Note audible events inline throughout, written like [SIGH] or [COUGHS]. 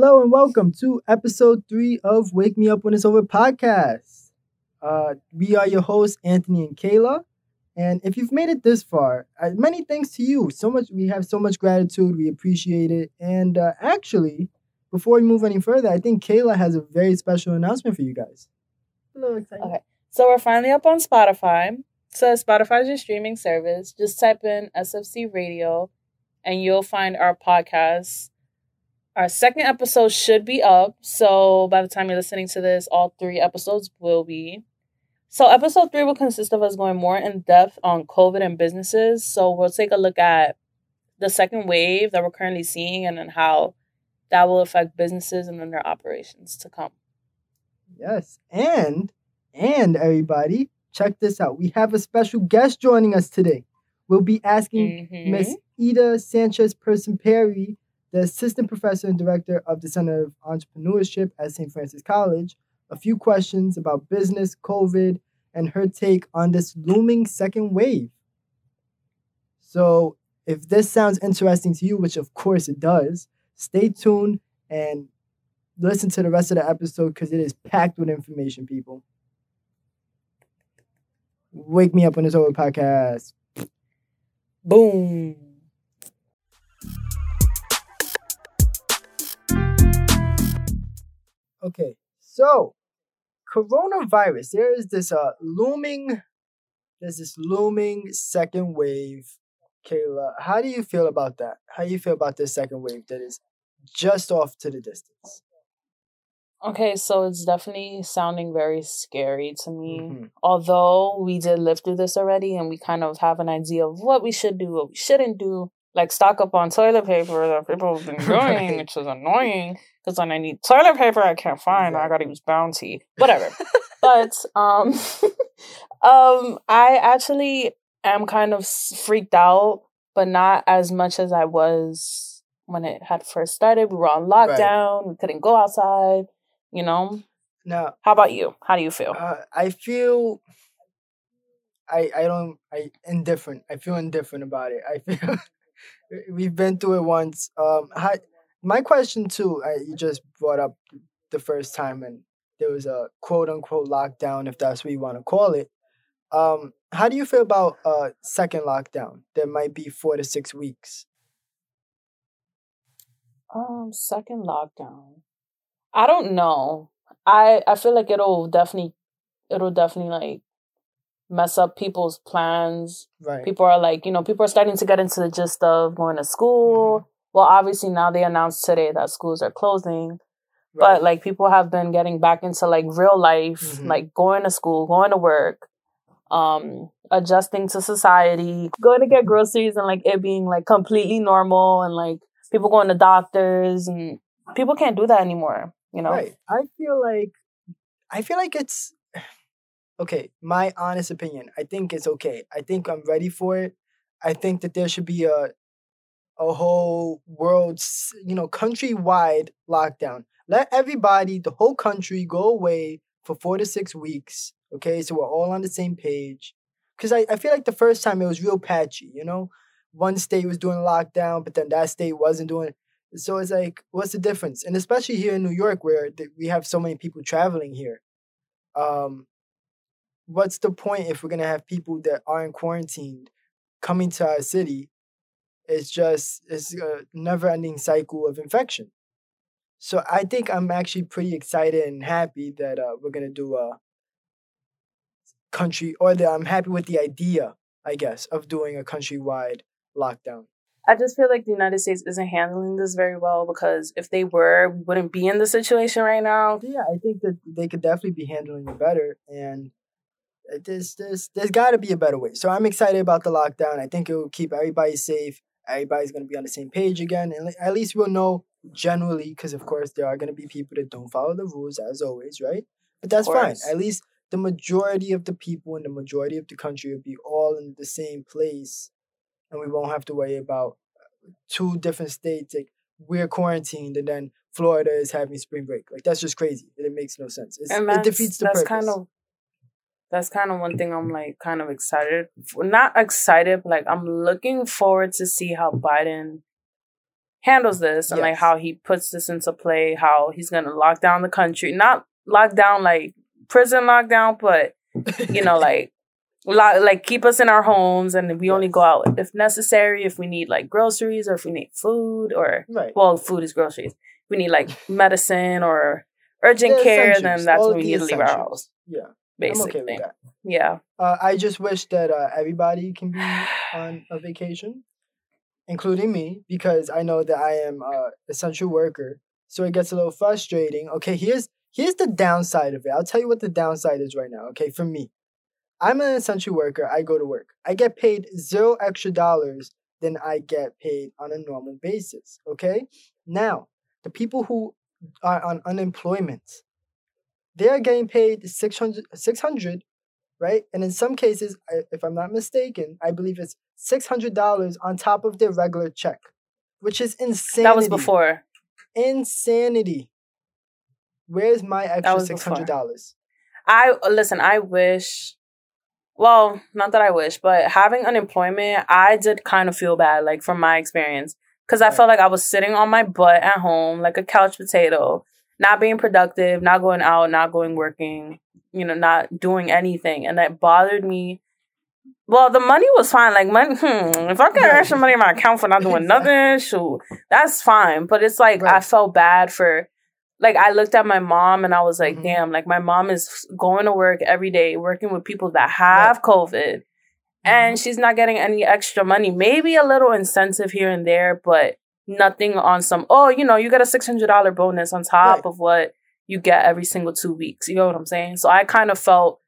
Hello and welcome to episode three of Wake Me Up When It's Over podcast. Uh, we are your hosts, Anthony and Kayla. And if you've made it this far, uh, many thanks to you. So much, we have so much gratitude. We appreciate it. And uh, actually, before we move any further, I think Kayla has a very special announcement for you guys. A little excited. Okay. So we're finally up on Spotify. So Spotify is your streaming service. Just type in SFC Radio and you'll find our podcast. Our second episode should be up. So by the time you're listening to this, all three episodes will be. So episode three will consist of us going more in depth on COVID and businesses. So we'll take a look at the second wave that we're currently seeing and then how that will affect businesses and then their operations to come. Yes. And and everybody, check this out. We have a special guest joining us today. We'll be asking Miss Mhm. Ida Sanchez Person Perry, the assistant professor and director of the Center of Entrepreneurship at St. Francis College, a few questions about business, COVID, and her take on this looming second wave. So, if this sounds interesting to you, which of course it does, stay tuned and listen to the rest of the episode because it is packed with information, people. Wake Me Up When It's Over podcast. Boom. Okay, so coronavirus. There is this uh looming, there's this looming second wave. Kayla, how do you feel about that? How do you feel about this second wave that is just off to the distance? Okay, so it's definitely sounding very scary to me. Mhm. Although we did live through this already and we kind of have an idea of what we should do, what we shouldn't do, like stock up on toilet paper that people have been [LAUGHS] doing, Right. which is annoying because when I need toilet paper, I can't find. it. I gotta use Bounty, whatever. [LAUGHS] but um, [LAUGHS] um, I actually am kind of freaked out, but not as much as I was when it had first started. We were on Right. lockdown. We couldn't go outside. You know. No. How about you? How do you feel? uh, I feel I I don't I indifferent. I feel indifferent about it. I feel we've been through it once. Um, my question too. I, you just brought up the first time, and there was a quote unquote lockdown, if that's what you want to call it. Um, how do you feel about uh second lockdown? There might be four to six weeks. Um, second lockdown. I don't know. I I feel like it'll definitely it'll definitely like mess up people's plans. Right. People are like, you know, people are starting to get into the gist of going to school. Well, obviously now they announced today that schools are closing, right. but like people have been getting back into like real life, Mhm. like going to school, going to work, um, adjusting to society, going to get groceries and like it being like completely normal and like people going to doctors and people can't do that anymore, you know? Right. I feel like I feel like it's okay, my honest opinion. I think it's okay. I think I'm ready for it. I think that there should be a a whole world, you know, countrywide lockdown. Let everybody, the whole country go away for 4 to 6 weeks, okay? So we're all on the same page. Cuz I I feel like the first time it was real patchy, you know? One state was doing lockdown, but then that state wasn't doing so it's like, what's the difference? And especially here in New York, where we have so many people traveling here, um, what's the point if we're gonna have people that aren't quarantined coming to our city? It's just it's a never-ending cycle of infection. So I think I'm actually pretty excited and happy that uh, we're gonna do a country, or that I'm happy with the idea, I guess, of doing a countrywide lockdown. I just feel like the United States isn't handling this very well because if they were, we wouldn't be in the situation right now. Yeah, I think that they could definitely be handling it better, and there's there's there's got to be a better way. So I'm excited about the lockdown. I think it will keep everybody safe. Everybody's gonna be on the same page again, and at least we'll know generally, because of course there are gonna be people that don't follow the rules as always, right? But that's fine. At least the majority of the people in the majority of the country will be all in the same place, and we won't have to worry about two different states. Like we're quarantined, and then Florida is having spring break. Like that's just crazy. It makes no sense. It's, and it defeats the that's purpose. kind of that's kind of one thing I'm like kind of excited for. Not excited, but like I'm looking forward to see how Biden handles this and like how he puts this into play, how he's gonna lock down the country. Not lock down like prison lockdown, but you know, [LAUGHS] like lo- like keep us in our homes and we only go out if necessary, if we need like groceries or if we need food or right. well, food is groceries. We need like medicine or urgent The care, then that's when we need to leave our house. Yeah, I'm okay with that. Yeah. Uh, I just wish that uh, everybody can be on a vacation, including me, because I know that I am a essential worker. So it gets a little frustrating. Okay, here's here's the downside of it. I'll tell you what the downside is right now. Okay, for me, I'm an essential worker. I go to work. I get paid zero extra dollars than I get paid on a normal basis. Okay, now the people who are on unemployment, they are getting paid 600, 600 right? And in some cases, if I'm not mistaken, I believe it's six hundred dollars on top of their regular check, which is insanity. That was before. insanity. Where's my extra was six before. hundred dollars? I listen, I wish well, not that I wish, but having unemployment, I did kind of feel bad, like from my experience. Cause I Right. felt like I was sitting on my butt at home like a couch potato, not being productive, not going out, not going working, you know, not doing anything. And that bothered me. Well, the money was fine. Like money, hmm, if I get Right. extra money in my account for not doing [LAUGHS] nothing, shoot, that's fine. But it's like I felt bad for like I looked at my mom and I was like, Mhm. damn, like my mom is going to work every day, working with people that have COVID, and Mhm. she's not getting any extra money. Maybe a little incentive here and there, but nothing on some. Oh, you know, you get a six hundred dollar bonus on top Right. of what you get every single two weeks. You know what I'm saying? So I kind of felt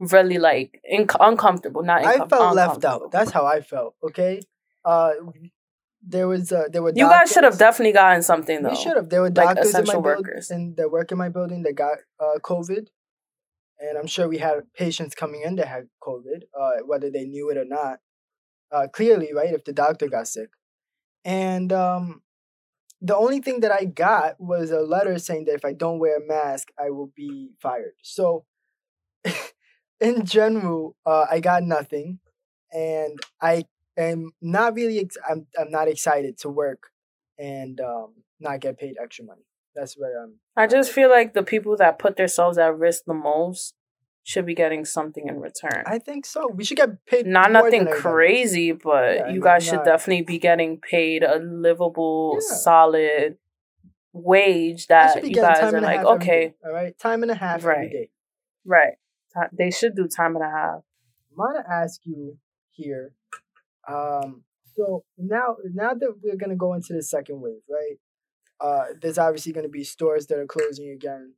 really like inc- uncomfortable. Not I felt left out. That's how I felt. Okay, uh, there was uh, there were You guys should have definitely gotten something though. You should have. There were Like doctors in my workers. and that work in my building that got uh, COVID, and I'm sure we had patients coming in that had COVID, uh, whether they knew it or not. Uh, clearly, right? If the doctor got sick, and um, the only thing that I got was a letter saying that if I don't wear a mask, I will be fired. So, [LAUGHS] in general, uh, I got nothing, and I am not really. Ex- I'm I'm not excited to work and um, not get paid extra money. That's where I'm. I just feel like the people that put themselves at risk the most should be getting something in return. I think so. We should get paid. not nothing crazy, but Yeah, you guys should not- definitely be getting paid a livable, Yeah. solid wage that you guys are like, okay, all right, time and a half every Right. day. right. They should do time and a half. I'm gonna ask you here. Um, so now, now that we're gonna go into the second wave, right? Uh, there's obviously gonna be stores that are closing again.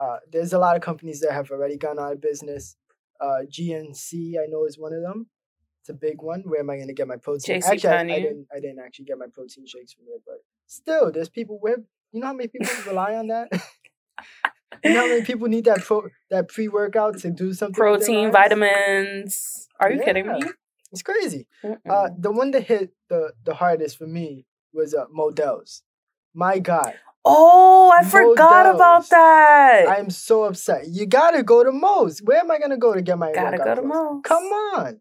Uh, there's a lot of companies that have already gone out of business. Uh, GNC, I know, is one of them. It's a big one. Where am I gonna get my protein? JC actually, I, I didn't. I didn't actually get my protein shakes from there, but still, there's people with. you know how many people [LAUGHS] rely on that. [LAUGHS] you know how many people need that pro that pre workout to do something. Protein, vitamins. Are you kidding me? It's crazy. Uh, the one that hit the the hardest for me was uh, Modell's. My God, oh, I forgot about that. I am so upset. You gotta go to Moe's. Where am I gonna go to get my Gotta go to clothes? Moe's. Come on.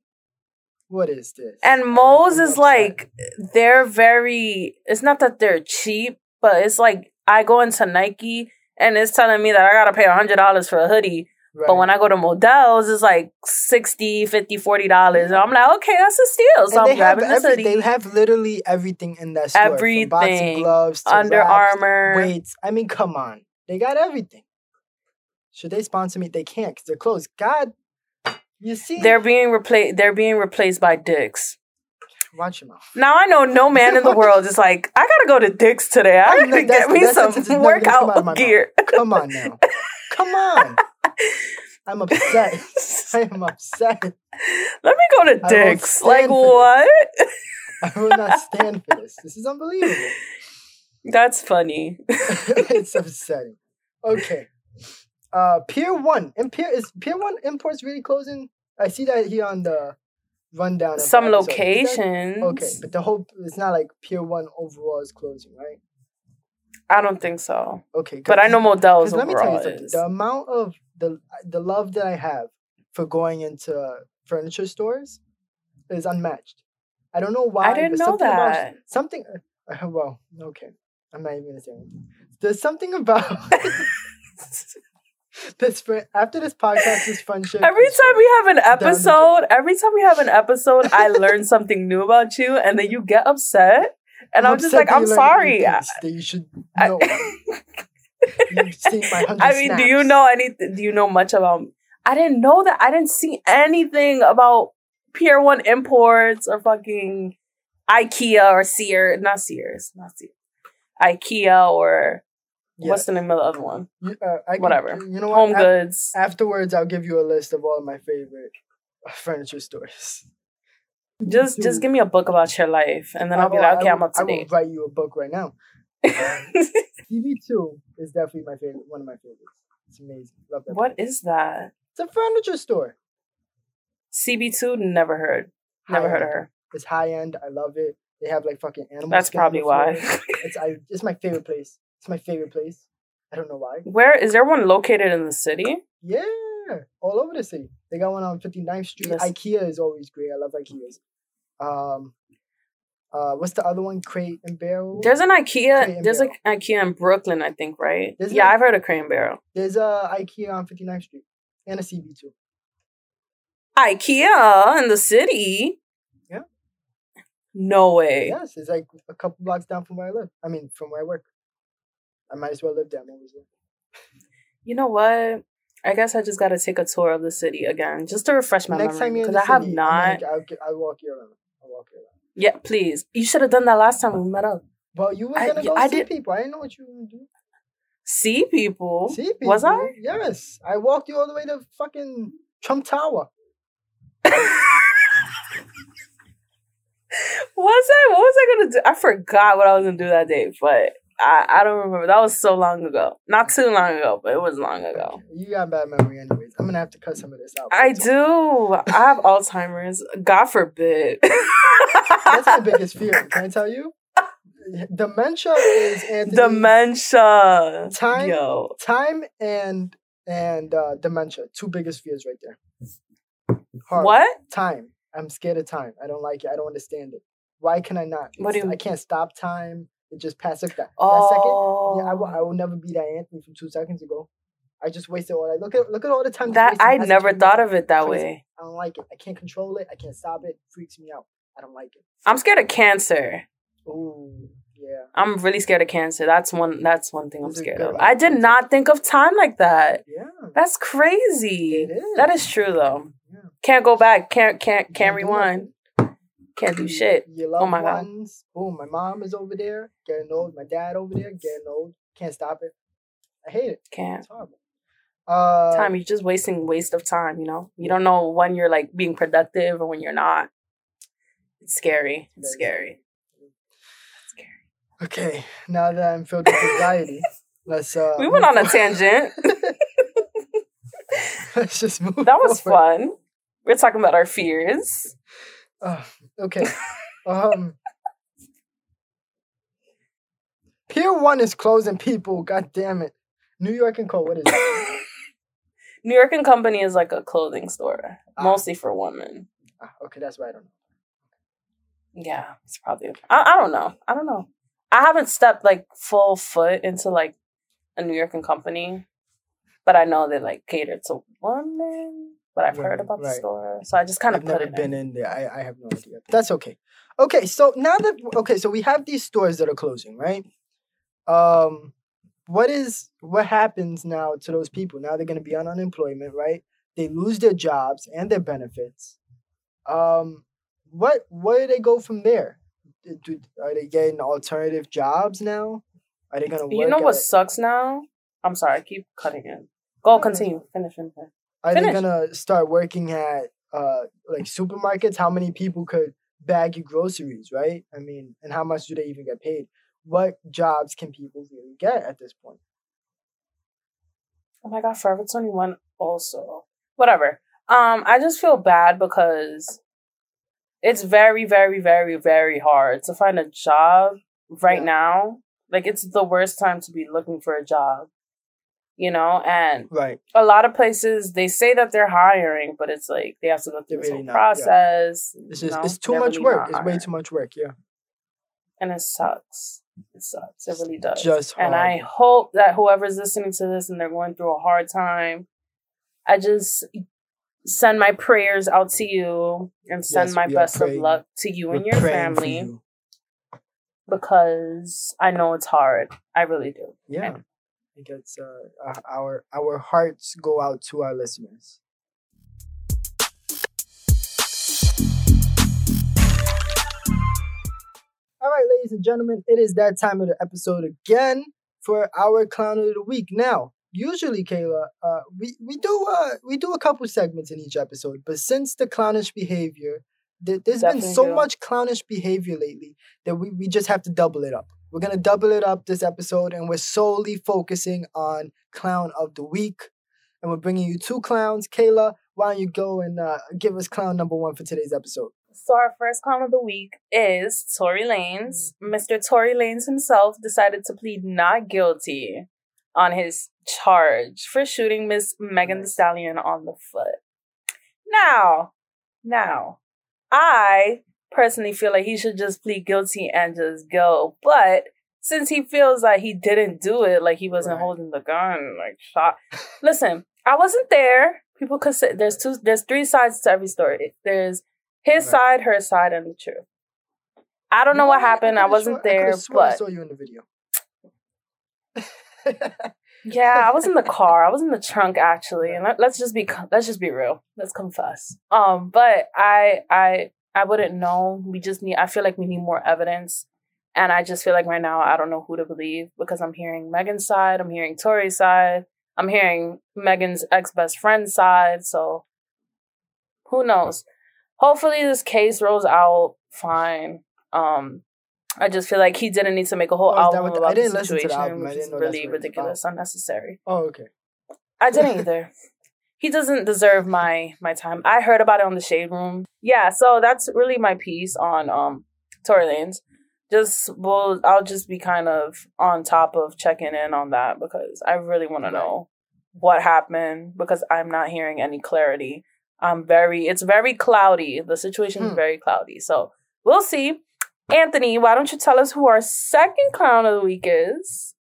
What is this? And I'm- I'm is upset. like they're very it's not that they're cheap, but it's like I go into Nike and it's telling me that I gotta pay a hundred dollars for a hoodie. But when I go to Modell's, it's like 60 50 40 dollars. And I'm like, okay, that's a steal. So and I'm grabbing this every, they have literally everything in that store. From boxing Everything. gloves to Under Armour. weights. I mean, come on. They got everything. Should they sponsor me? They can't because they're closed. God, you see? They're being replaced they're being replaced by Dick's. Watch your mouth. Now I know no man in the [LAUGHS] world is like, I gotta go to Dick's today. I gotta get me some sentence is never gonna come out workout [LAUGHS] mouth. gear. Come on now. Come on. I'm upset. [LAUGHS] I am upset. Let me go to Dick's. Like what? I will not [LAUGHS] stand for this. This is unbelievable. That's funny. [LAUGHS] it's upsetting. Okay. Uh Pier One. And Pier is Pier One imports really closing? I see that here on the rundown. Some. Locations. Okay, but the whole it's not like Pier One overall is closing, right? I don't think so. Okay. But I know Modell's Because let me tell you overall something. is. The amount of the the love that I have for going into furniture stores is unmatched. I don't know why. I didn't know something about- that. something Uh, well, okay. I'm not even gonna say anything. There's something about [LAUGHS] this fri- after this podcast, this friendship. Every is time we have an Down the drain. episode, every time we have an episode, I learn something new about you, and then you get upset, and I'm, just like, I'm sorry. You should I- know. [LAUGHS] You've seen my I mean, do you know anything? Do you know much about? I didn't know that. I didn't see anything about Pier One Imports or fucking IKEA or Sears. Not Sears. Not Sears. IKEA or what's the name of the other one? You, uh, Whatever. you know what? Home Goods. afterwards, I'll give you a list of all of my favorite furniture stores. Just, just give me a book about your life, and then I'll be I- like, I okay, I'm will- up to I will date. write you a book right now. [LAUGHS] TV two is definitely my favorite. One of my favorites. It's amazing. Love that. what is that? It's a furniture store. CB2? Never heard. Never heard of her. It's high end. I love it. They have like fucking animals. That's probably why. [LAUGHS] It's I. It's my favorite place. It's my favorite place. I don't know why. Where is there one located in the city? Yeah, all over the city. They got one on 59th Street. Listen. IKEA is always great. I love IKEA's. Um, uh, what's the other one? Crate and Barrel. There's an IKEA. There's an IKEA in Brooklyn, I think, right? There's yeah, I've heard of Crane Barrel. There's a IKEA on 59th Street and a CB2. IKEA in the city. Yeah. No way. Yes, it's like a couple blocks down from where I live. I mean, from where I work. I might as well live there. I'm there. You know what? I guess I just got to take a tour of the city again, just to refresh my Next memory because I have city, not. I'll, I'll walk you around. I'll walk you around. Yeah, please. You should have done that last time we met up. But you were I- gonna go I see did- people. I didn't know what you were gonna do. See people. See people. Was I? Yes. I walked you all the way to fucking Trump Tower. [LAUGHS] was I? What was I gonna do? I forgot what I was gonna do that day, but I, I don't remember. That was so long ago. Not too long ago, but it was long ago. You got bad memory, anyways. I'm gonna have to cut some of this out. I do. I have Alzheimer's. God forbid. That's my [LAUGHS] biggest fear. Can I tell you? Dementia is Anthony. Dementia. Time- Yo. time and and uh, dementia. Two biggest fears right there. Hard. What? Time. I'm scared of time. I don't like it. I don't understand it. Why can I not? What do you- I can't stop time. It just passes that. That second. Oh. Yeah, I will, I will oh. never be that Anthony from two seconds ago. I just wasted all that. Look at look at all the time. that I never thought of it that Crazy. way. I don't like it. I can't control it. I can't stop it. it freaks me out. I don't like it. I'm scared of cancer. Ooh, yeah. I'm really scared of cancer. That's one. That's one thing I'm scared of. I did not think of time like that. Yeah. That's crazy. It is. That is true though. Yeah. Can't go back. Can't can't can't Can't rewind. Can't do shit. Your loved Oh my God. Boom. My mom is over there getting old. My dad over there getting old. Can't stop it. I hate it. Can't. It's horrible. Uh, Time. You're just wasting waste of time. You know. You don't know when you're like being productive or when you're not. It's scary. It's scary. Scary. Okay. Now that I'm filled with anxiety, let's. Uh, We went on a tangent. [LAUGHS] let's just [LAUGHS] move. That was forward. fun. We're talking about our fears. Uh, okay. um. Pier one is closing. People, god damn it. New York and Co. What is it? [LAUGHS] New York and Company is like a clothing store, Ah. mostly for women. Ah, okay, that's right. I don't know. Yeah, it's probably. I, I don't know. I don't know. I haven't stepped like full foot into like a New York and Company, but I know they like cater to women. But I've heard Women, about the store, so I just kind of put never it been in. in there. I, I have no idea. That's okay. Okay, so now that okay, so we have these stores that are closing, right? Um, what is what happens now to those people? Now they're gonna be on unemployment, right? They lose their jobs and their benefits. Um, what where do they go from there? Do- are they getting alternative jobs now? Are they gonna? You know what a- sucks now? I'm sorry, I keep cutting in. Go [LAUGHS] continue. Finish. finish. Are they gonna start working at uh like supermarkets? How many people could bag your groceries, right? I mean, and how much do they even get paid? What jobs can people really get at this point? Oh my god, Forever 21 also. Whatever. Um, I just feel bad because it's very, very, very, very hard to find a job right Yeah. now. Like it's the worst time to be looking for a job. You know, and Right. a lot of places they say that they're hiring, but it's like they have to go through They're this really whole not, yeah. process. It's just know? it's too They're much really work. It's way too much work, yeah. and it sucks. It sucks. It really does. Just and I hope that whoever's listening to this and they're going through a hard time, I just send my prayers out to you and send Yes, my best of luck to you and We're your family you. because I know it's hard. I really do. Yeah. And- I think it's uh, uh, our our hearts go out to our listeners. All right, ladies and gentlemen, it is that time of the episode again for our clown of the week. Now, usually, Kayla, uh, we we do uh we do a couple segments in each episode, but since the clownish behavior, th- there's been so do. much clownish behavior lately that we, we just have to double it up. We're gonna double it up this episode, and we're solely focusing on clown of the week. And we're bringing you two clowns. Kayla, why don't you go and uh, give us clown number one for today's episode? So our first clown of the week is Tory Lanez. Mr. Tory Lanez himself decided to plead not guilty on his charge for shooting Miss Megan Thee Stallion on the foot. Now, now, I personally feel like he should just plead guilty and just go. But since he feels like he didn't do it, like he wasn't Right. holding the gun, like shot. Listen, I wasn't there. People could say there's two, there's three sides to every story. There's his Right. side, her side, and the truth. I don't know what happened. I, could've wasn't I there, I but saw you in the video. yeah, I was in the [LAUGHS] car. I was in the trunk actually, and let, let's just be let's just be real. Let's confess. Um, but I I I wouldn't know. We just need. I feel like we need more evidence, and I just feel like right now I don't know who to believe because I'm hearing Megan's side, I'm hearing Tory's side, I'm hearing Megan's ex best friend's side. So who knows? Hopefully this case rolls out fine. Um, I just feel like he didn't need to make a whole Oh, album what the- I about the didn't listen to the situation, album. I didn't know really what it was ridiculous, unnecessary. oh, okay. I didn't either. He doesn't deserve my my time. I heard about it on the Shade Room. Yeah, so that's really my piece on um Tory Lanez. Just well, I'll just be kind of on top of checking in on that because I really want to know what happened because I'm not hearing any clarity. I'm very it's very cloudy. The situation is Hmm. very cloudy. So we'll see. Anthony, why don't you tell us who our second clown of the week is?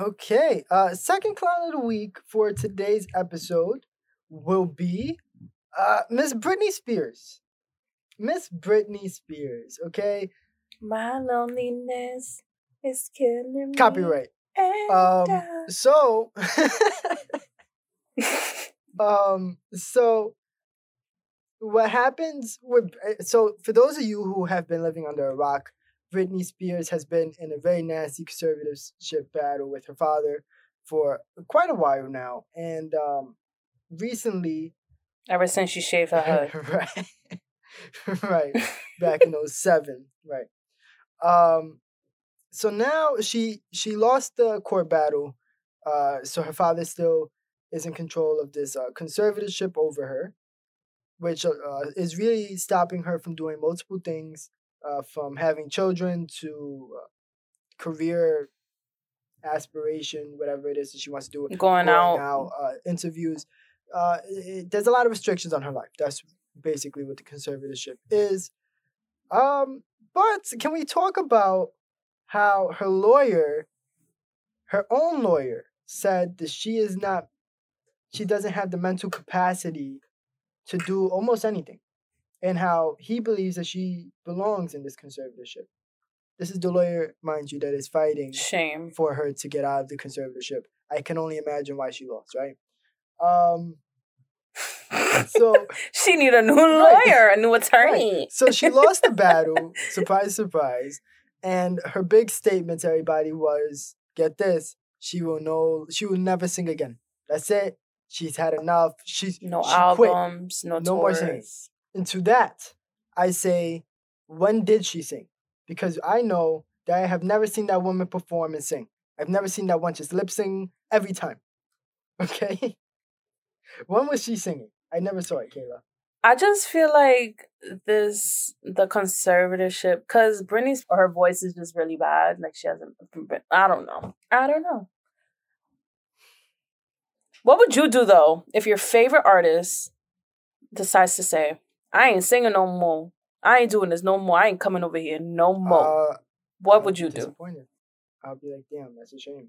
Okay. Uh, second clown of the week for today's episode will be uh, Miss Britney Spears. Miss Britney Spears. Okay. My loneliness is killing me. Copyright. Um, I- So, [LAUGHS] um, so what happens with uh, so for those of you who have been living under a rock, Britney Spears has been in a very nasty conservatorship battle with her father for quite a while now, and um, recently, Ever since she shaved her head. [LAUGHS] right, [LAUGHS] right, back in [LAUGHS] 07, right. Um, so now she she lost the court battle, uh, so her father still is in control of this uh, conservatorship over her, which uh, is really stopping her from doing multiple things, uh, from having children to uh, career aspiration, whatever it is that she wants to do Going out. out, uh, interviews. Uh, it, there's a lot of restrictions on her life. That's basically what the conservatorship is. Um, but can we talk about how her lawyer, her own lawyer, said that she is not, she doesn't have the mental capacity to do almost anything, and how he believes that she belongs in this conservatorship. This is the lawyer, mind you, that is fighting Shame. for her to get out of the conservatorship. I can only imagine why she lost, right? Um, so [LAUGHS] she need a new Right. lawyer, a new attorney. so she lost the [LAUGHS] battle, surprise, surprise, and her big statement to everybody was, "Get this, she will no, she will never sing again. That's it. She's had enough. She's No she quit." albums, no, No more singing. And to that, I say, when did she sing? Because I know that I have never seen that woman perform and sing. I've never seen that one just lip sing every time. [LAUGHS] Okay? When was she singing? I never saw it, Kayla. I just feel like this the conservatorship because Britney's her voice is just really bad. Like she hasn't. I don't know. I don't know. What would you do though if your favorite artist decides to say, "I ain't singing no more. I ain't doing this no more. I ain't coming over here no more." Uh, What I'll would you do? I'll be like, damn, that's a shame.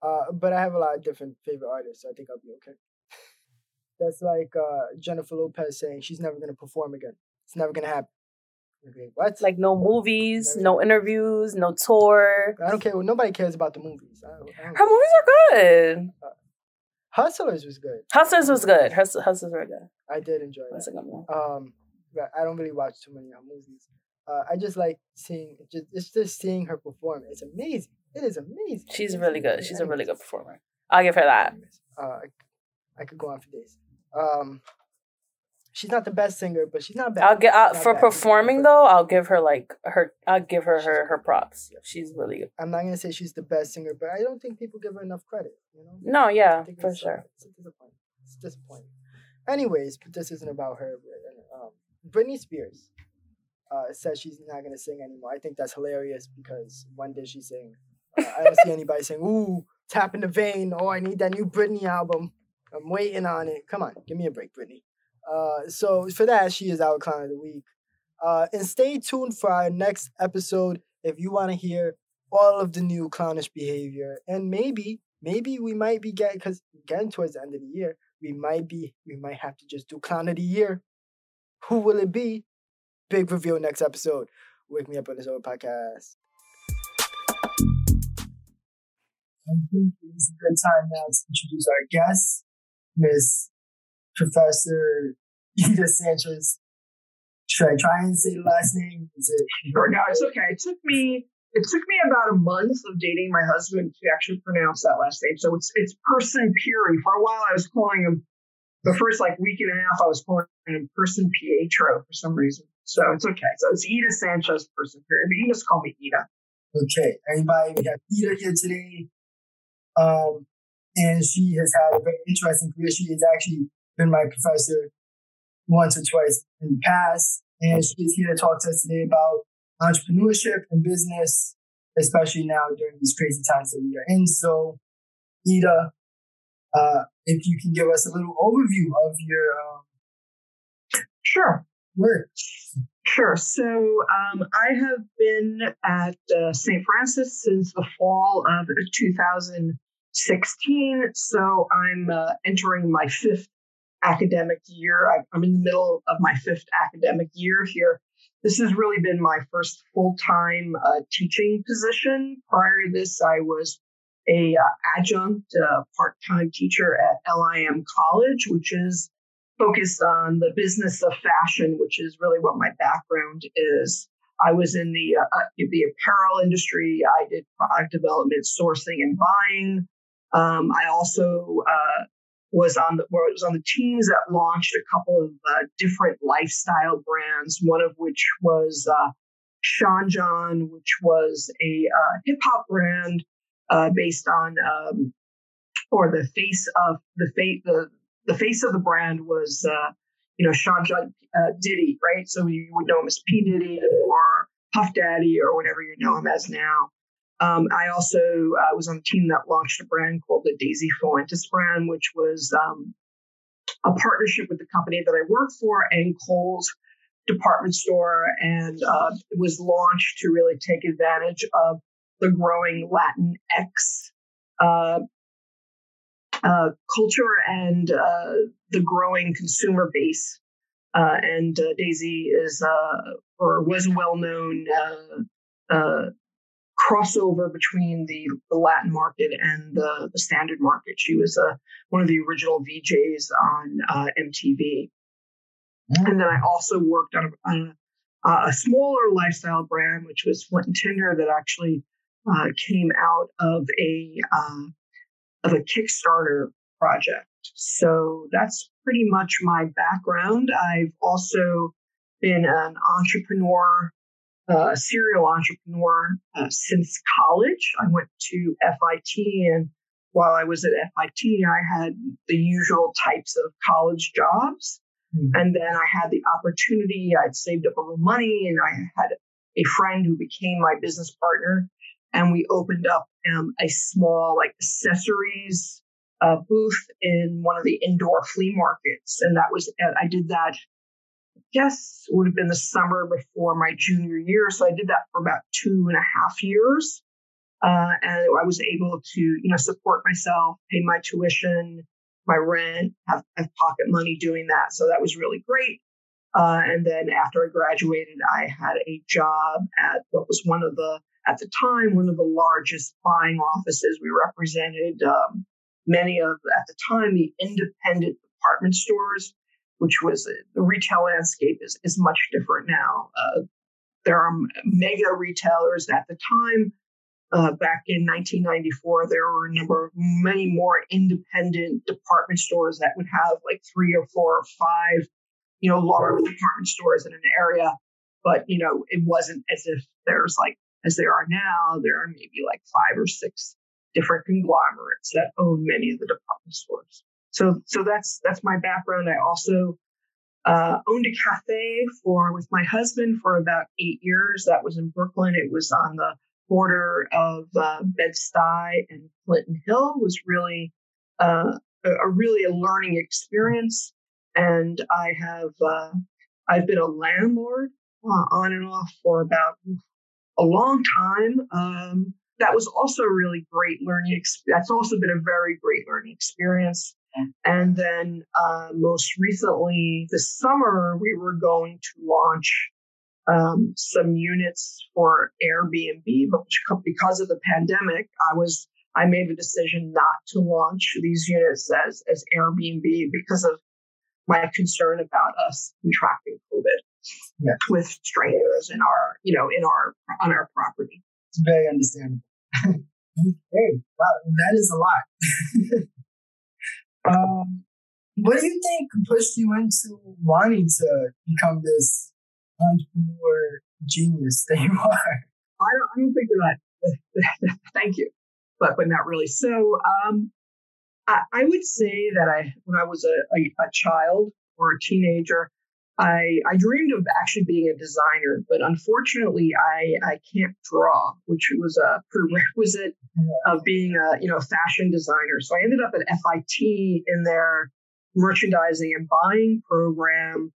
Uh, but I have a lot of different favorite artists, so I think I'll be okay. That's like uh, Jennifer Lopez saying she's never gonna perform again. It's never gonna happen. Okay, what? Like no movies, Never- no interviews, no tour. I don't care. Well, nobody cares about the movies. I don't, I don't Her movies are good. Hustlers was good. Hustlers was good. Hustlers, Hustlers were good. I did enjoy That's that. a good one. Um, but I don't really watch too many uh, movies. Uh, I just like seeing just it's just seeing her perform. It's amazing. It is amazing. She's really good. She's a really good performer. I'll give her that. Uh, I, I could go on for days. Um, she's not the best singer, but she's not bad. I'll get uh, for performing though. I'll give her like her. I'll give her her her props. She's really good. I'm not gonna say she's the best singer, but I don't think people give her enough credit. You know. No, yeah, for it's, uh, sure. It's a disappointment. It's disappointing. Anyways, but this isn't about her. but, Um, Britney Spears uh, says she's not gonna sing anymore. I think that's hilarious because when did she sing? Uh, I don't see [LAUGHS] anybody saying, "Ooh, tap in the vein." Oh, I need that new Britney album. I'm waiting on it. Come on, give me a break, Britney. Uh, so for that, she is our clown of the week. Uh, and stay tuned for our next episode if you want to hear all of the new clownish behavior and maybe maybe we might be getting because getting towards the end of the year we might be we might have to just do clown of the year who will it be big reveal next episode wake me up on this other podcast I think it's a good time now to introduce our guest, Miss Professor Ida Sanchez. Should I try and say the last name? Is it Sure, no, it's okay. It took me it took me about a month of dating my husband to actually pronounce that last name. So it's it's Person Puri. For a while, I was calling him the first like week and a half. I was calling him Person Pietro for some reason. So it's okay. So it's Ida Sanchez Person Puri, but you just call me Ida. Okay, Anybody we have Ida here today. Um, and she has had a very interesting career. She has actually been my professor once or twice in the past. And she is here to talk to us today about entrepreneurship and business, especially now during these crazy times that we are in. So, Ida, uh, if you can give us a little overview of your um, Sure. work. Sure. So um, I have been at uh, St. Francis since the fall of 2016. So I'm uh, entering my fifth academic year. I'm in the middle of my fifth academic year here. This has really been my first full time uh, teaching position. Prior to this, I was a uh, adjunct uh, part time teacher at LIM College, which is focused on the business of fashion, which is really what my background is. I was in the uh, uh, the apparel industry. I did product development, sourcing, and buying. Um, I also uh, was on the was on the teams that launched a couple of uh, different lifestyle brands. One of which was uh, Sean John, which was a uh, hip hop brand uh, based on um, or the face of the face the the face of the brand was, uh, you know, Sean John uh, Diddy, right? So you would know him as P Diddy or Puff Daddy or whatever you know him as now. Um, I also uh, was on the team that launched a brand called the Daisy Fuentes brand, which was um, a partnership with the company that I work for and Kohl's department store, and uh, it was launched to really take advantage of the growing Latinx uh, uh, culture and uh, the growing consumer base. Uh, and Daisy is or was a well-known uh, uh, crossover between the, the Latin market and the, the standard market. She was uh, one of the original VJs on uh, MTV. And then I also worked on a, on a, a smaller lifestyle brand, which was Flint and Tinder, that actually uh, came out of a uh, of a Kickstarter project. So that's pretty much my background. I've also been an entrepreneur, uh, serial entrepreneur uh, since college. I went to FIT, and while I was at FIT, I had the usual types of college jobs. Mhm. And then I had the opportunity, I'd saved up a little money, and I had a friend who became my business partner. And we opened up um, a small, like, accessories uh, booth in one of the indoor flea markets. And that was, I did that guess would have been the summer before my junior year. So I did that for about two and a half years. Uh, and I was able to, you know, support myself, pay my tuition, my rent, have, have pocket money doing that. So that was really great. Uh, and then after I graduated, I had a job at what was one of the, at the time, one of the largest buying offices. We represented um, many of, at the time, the independent department stores, which was uh, the retail landscape is, is much different now. Uh, there are mega retailers at the time uh, back in 1994, there were a number of many more independent department stores that would have like three or four or five, you know, large department stores in an area. But, you know, it wasn't as if there's like, as there are now, there are maybe like five or six different conglomerates that own many of the department stores. So, so that's, that's my background. I also, uh, owned a cafe for, with my husband for about eight years. That was in Brooklyn. It was on the border of uh, Bed-Stuy and Clinton Hill was really uh, a, a, really a learning experience. And I have uh, I've been a landlord uh, on and off for about a long time. Um, that was also a really great learning. experience. that's also been a very great learning experience. And then uh, most recently, this summer, we were going to launch um, some units for Airbnb, but because of the pandemic, I was I made a decision not to launch these units as as Airbnb because of my concern about us contracting COVID yeah. with strangers in our you know in our on our property. It's very understandable. [LAUGHS] hey, wow, that is a lot. [LAUGHS] um, what do you think pushed you into wanting to become this entrepreneur genius that you [LAUGHS] are. I don't, I don't think that. [LAUGHS] Thank you, but but not really. So um, I, I, would say that I when I was a, a, a child or a teenager, I, I dreamed of actually being a designer, but unfortunately, I, I can't draw, which was a prerequisite of being a you know fashion designer. So I ended up at FIT in their merchandising and buying program,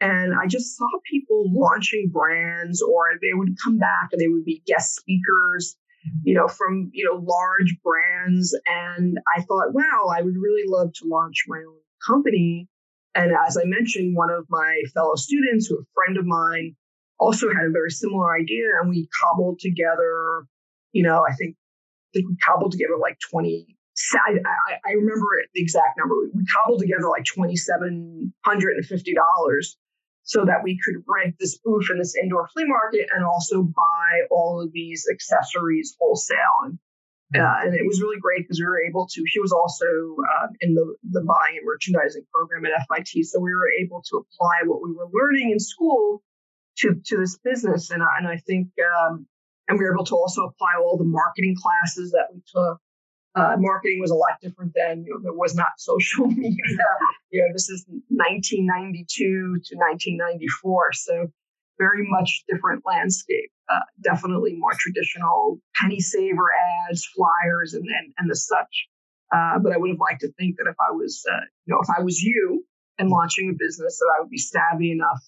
and I just saw people launching brands, or they would come back and they would be guest speakers, mm-hmm. you know, from, you know, large brands. And I thought, wow, I would really love to launch my own company. And as I mentioned, one of my fellow students, who a friend of mine, also had a very similar idea. And we cobbled together, you know, I think, I think we cobbled together like 20, I, I, remember the exact number. We cobbled together like $2,750 so that we could rent this booth in this indoor flea market and also buy all of these accessories wholesale. And, uh, and it was really great because we were able to. She was also uh, in the the buying and merchandising program at FIT, so we were able to apply what we were learning in school to to this business. And I, and I think um, and we were able to also apply all the marketing classes that we took uh, marketing was a lot different then. You know, was not social [LAUGHS] media. you know, this is 1992 to 1994, so very much different landscape. Uh, definitely more traditional penny saver ads, flyers, and and, and the such. Uh, but I would have liked to think that if I was, uh, you know, if I was you and launching a business, that I would be savvy enough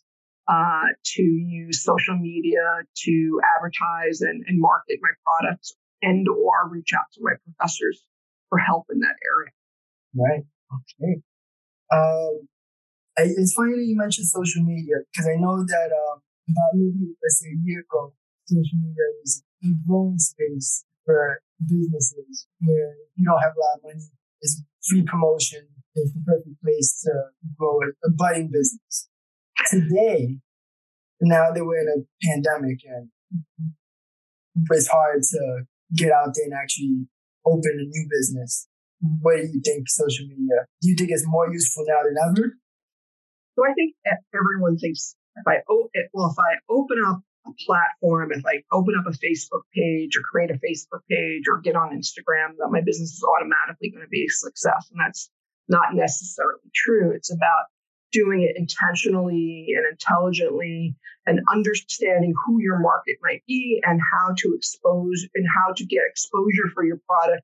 uh, to use social media to advertise and, and market my products and or reach out to my professors for help in that area. Right. Okay. Um, it's funny that you mentioned social media because I know that um, about maybe let's say a year ago, social media is a growing space for businesses where you don't have a lot of money. It's free promotion. It's the perfect place to grow a budding business. Today, now that we're in a pandemic and it's hard to get out there and actually open a new business. What do you think social media? Do you think it's more useful now than ever? So I think everyone thinks if I oh well if I open up a platform, if I open up a Facebook page or create a Facebook page or get on Instagram, that my business is automatically going to be a success, and that's not necessarily true. It's about doing it intentionally and intelligently and understanding who your market might be and how to expose and how to get exposure for your product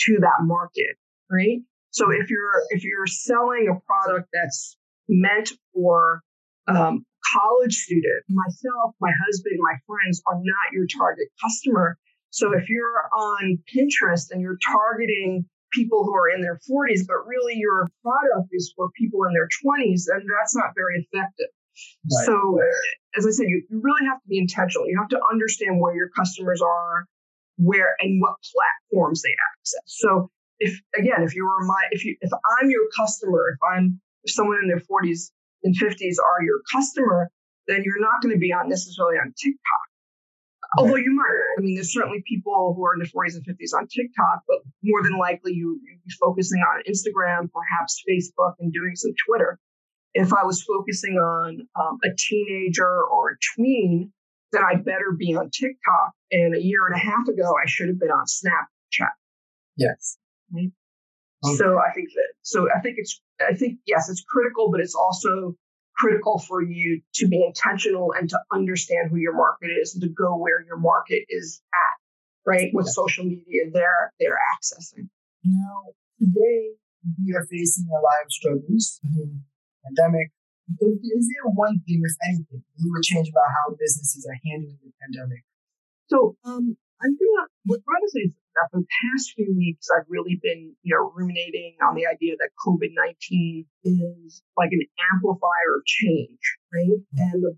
to that market right so if you're if you're selling a product that's meant for um, college student, myself, my husband, my friends are not your target customer. So if you're on Pinterest and you're targeting people who are in their 40s, but really your product is for people in their 20s, then that's not very effective. Right. So, as I said, you, you really have to be intentional. You have to understand where your customers are, where and what platforms they access. So, if again, if you were my, if you, if I'm your customer, if I'm if someone in their 40s and 50s are your customer, then you're not going to be on necessarily on TikTok. Although you might, I mean, there's certainly people who are in their 40s and 50s on TikTok, but more than likely you, you'd be focusing on Instagram, perhaps Facebook, and doing some Twitter. If I was focusing on um, a teenager or a tween, then I'd better be on TikTok. And a year and a half ago, I should have been on Snapchat. Yes. Right? Okay. So I think that, so I think it's, I think, yes, it's critical, but it's also critical for you to be intentional and to understand who your market is and to go where your market is at, right? With social media, they're, they're accessing. Now, today we are facing a lot of struggles. Mm-hmm pandemic. Is there one thing, if anything, you would change about how businesses are handling the pandemic? So, um, I'm gonna what I would say is that for the past few weeks, I've really been, you know, ruminating on the idea that COVID nineteen is like an amplifier of change, right? And the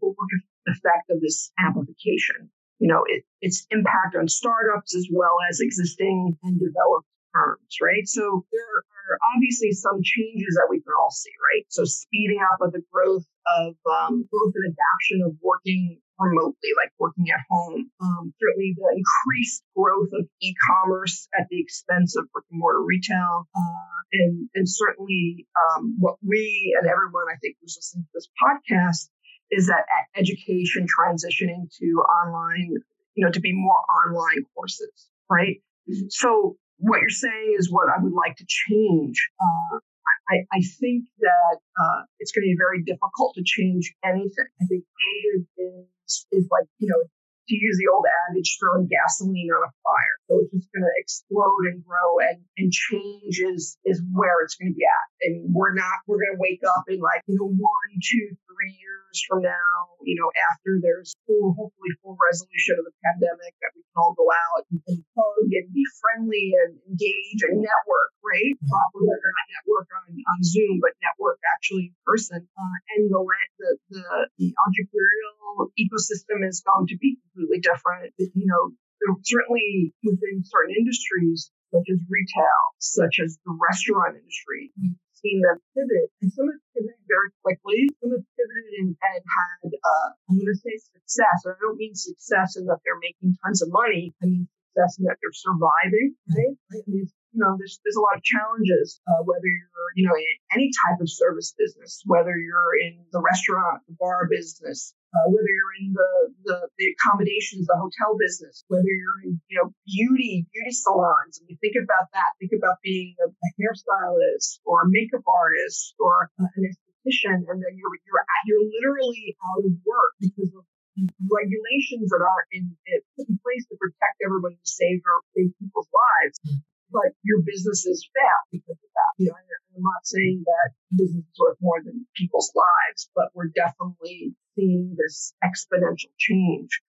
effect of this amplification. You know, it, its impact on startups as well as existing and developed firms, right? So there are obviously some changes that we can all see, right? So speeding up of the growth of um, growth and adoption of working remotely, like working at home. Um, certainly the increased growth of e-commerce at the expense of brick and mortar retail. Uh, and, and certainly um, what we and everyone I think who's listening to this podcast is that education transitioning to online, you know, to be more online courses, right? So what you're saying is what I would like to change. Uh, I, I, think that uh, it's going to be very difficult to change anything. I think COVID is, is like, you know, to use the old adage, throwing gasoline on a fire. So it's just going to explode and grow and, and change is, is where it's going to be at. And we're not, we're going to wake up in like, you know, one, two, three years from now, you know, after there's full, hopefully full resolution of the pandemic that we can all go out and, and hug and be friendly and engage and network, right? Mm-hmm. Properly, not network on, on Zoom, but network actually in person. Uh, and the, the, the, the entrepreneurial ecosystem is going to be completely different. You know, certainly within certain industries, such as retail, such as the restaurant industry, we've seen them pivot. And some have pivoted very quickly. Some have pivoted and, and had, uh, I'm going to say success. I don't mean success in that they're making tons of money. I mean success in that they're surviving, right? I mean, you know, there's, there's a lot of challenges, uh, whether you're, you know, in any type of service business, whether you're in the restaurant, the bar business, uh, whether you're in the, the, the accommodations, the hotel business, whether you're in, you know, beauty, beauty salons. And you think about that, think about being a, a hairstylist or a makeup artist or uh, an esthetician, and then you're, you're, you're literally out of work because of regulations that aren't in, put in place to protect everybody to save, or save people's lives. But your business is fail because of that. You know, I'm not saying that business is worth more than people's lives, but we're definitely seeing this exponential change.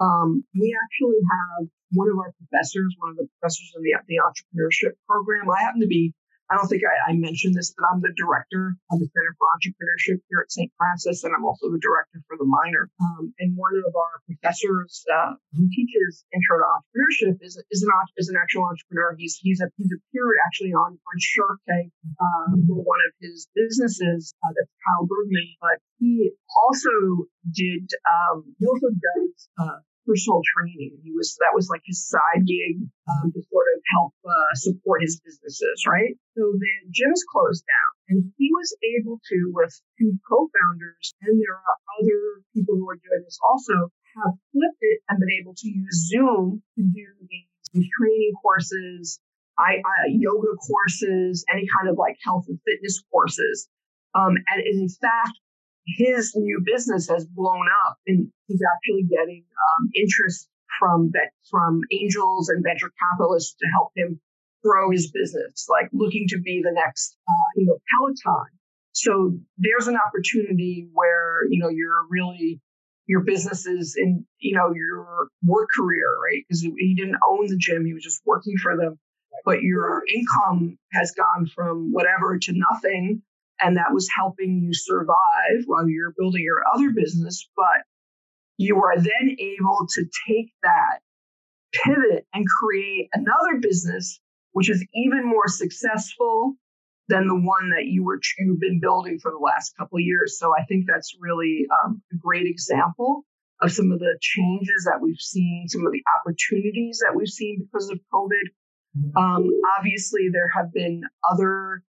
Um, we actually have one of our professors, one of the professors in the, the entrepreneurship program. I happen to be I don't think I, I, mentioned this, but I'm the director of the Center for Entrepreneurship here at St. Francis, and I'm also the director for the minor. Um, and one of our professors uh, who teaches Intro to Entrepreneurship is, is an is an actual entrepreneur. He's he's a, he's appeared actually on on Shark Tank uh, for one of his businesses. Uh, that's Kyle Bergman, but he also did um, he also does uh, personal training. He was that was like his side gig um, to sort of help uh, support his businesses, right? So the gyms closed down, and he was able to, with two co-founders, and there are other people who are doing this also, have flipped it and been able to use Zoom to do these, training courses, I, I, yoga courses, any kind of like health and fitness courses. Um, and in fact, his new business has blown up and he's actually getting um, interest from from angels and venture capitalists to help him grow his business, like looking to be the next, uh, you know, Peloton. So there's an opportunity where, you know, you're really, your business is in, you know, your work career, right? Because he didn't own the gym, he was just working for them. But your income has gone from whatever to nothing. And that was helping you survive while you're building your other business. But you are then able to take that pivot and create another business, which is even more successful than the one that you were you've been building for the last couple of years. So I think that's really um, a great example of some of the changes that we've seen, some of the opportunities that we've seen because of COVID. Mm-hmm. Um, obviously, there have been other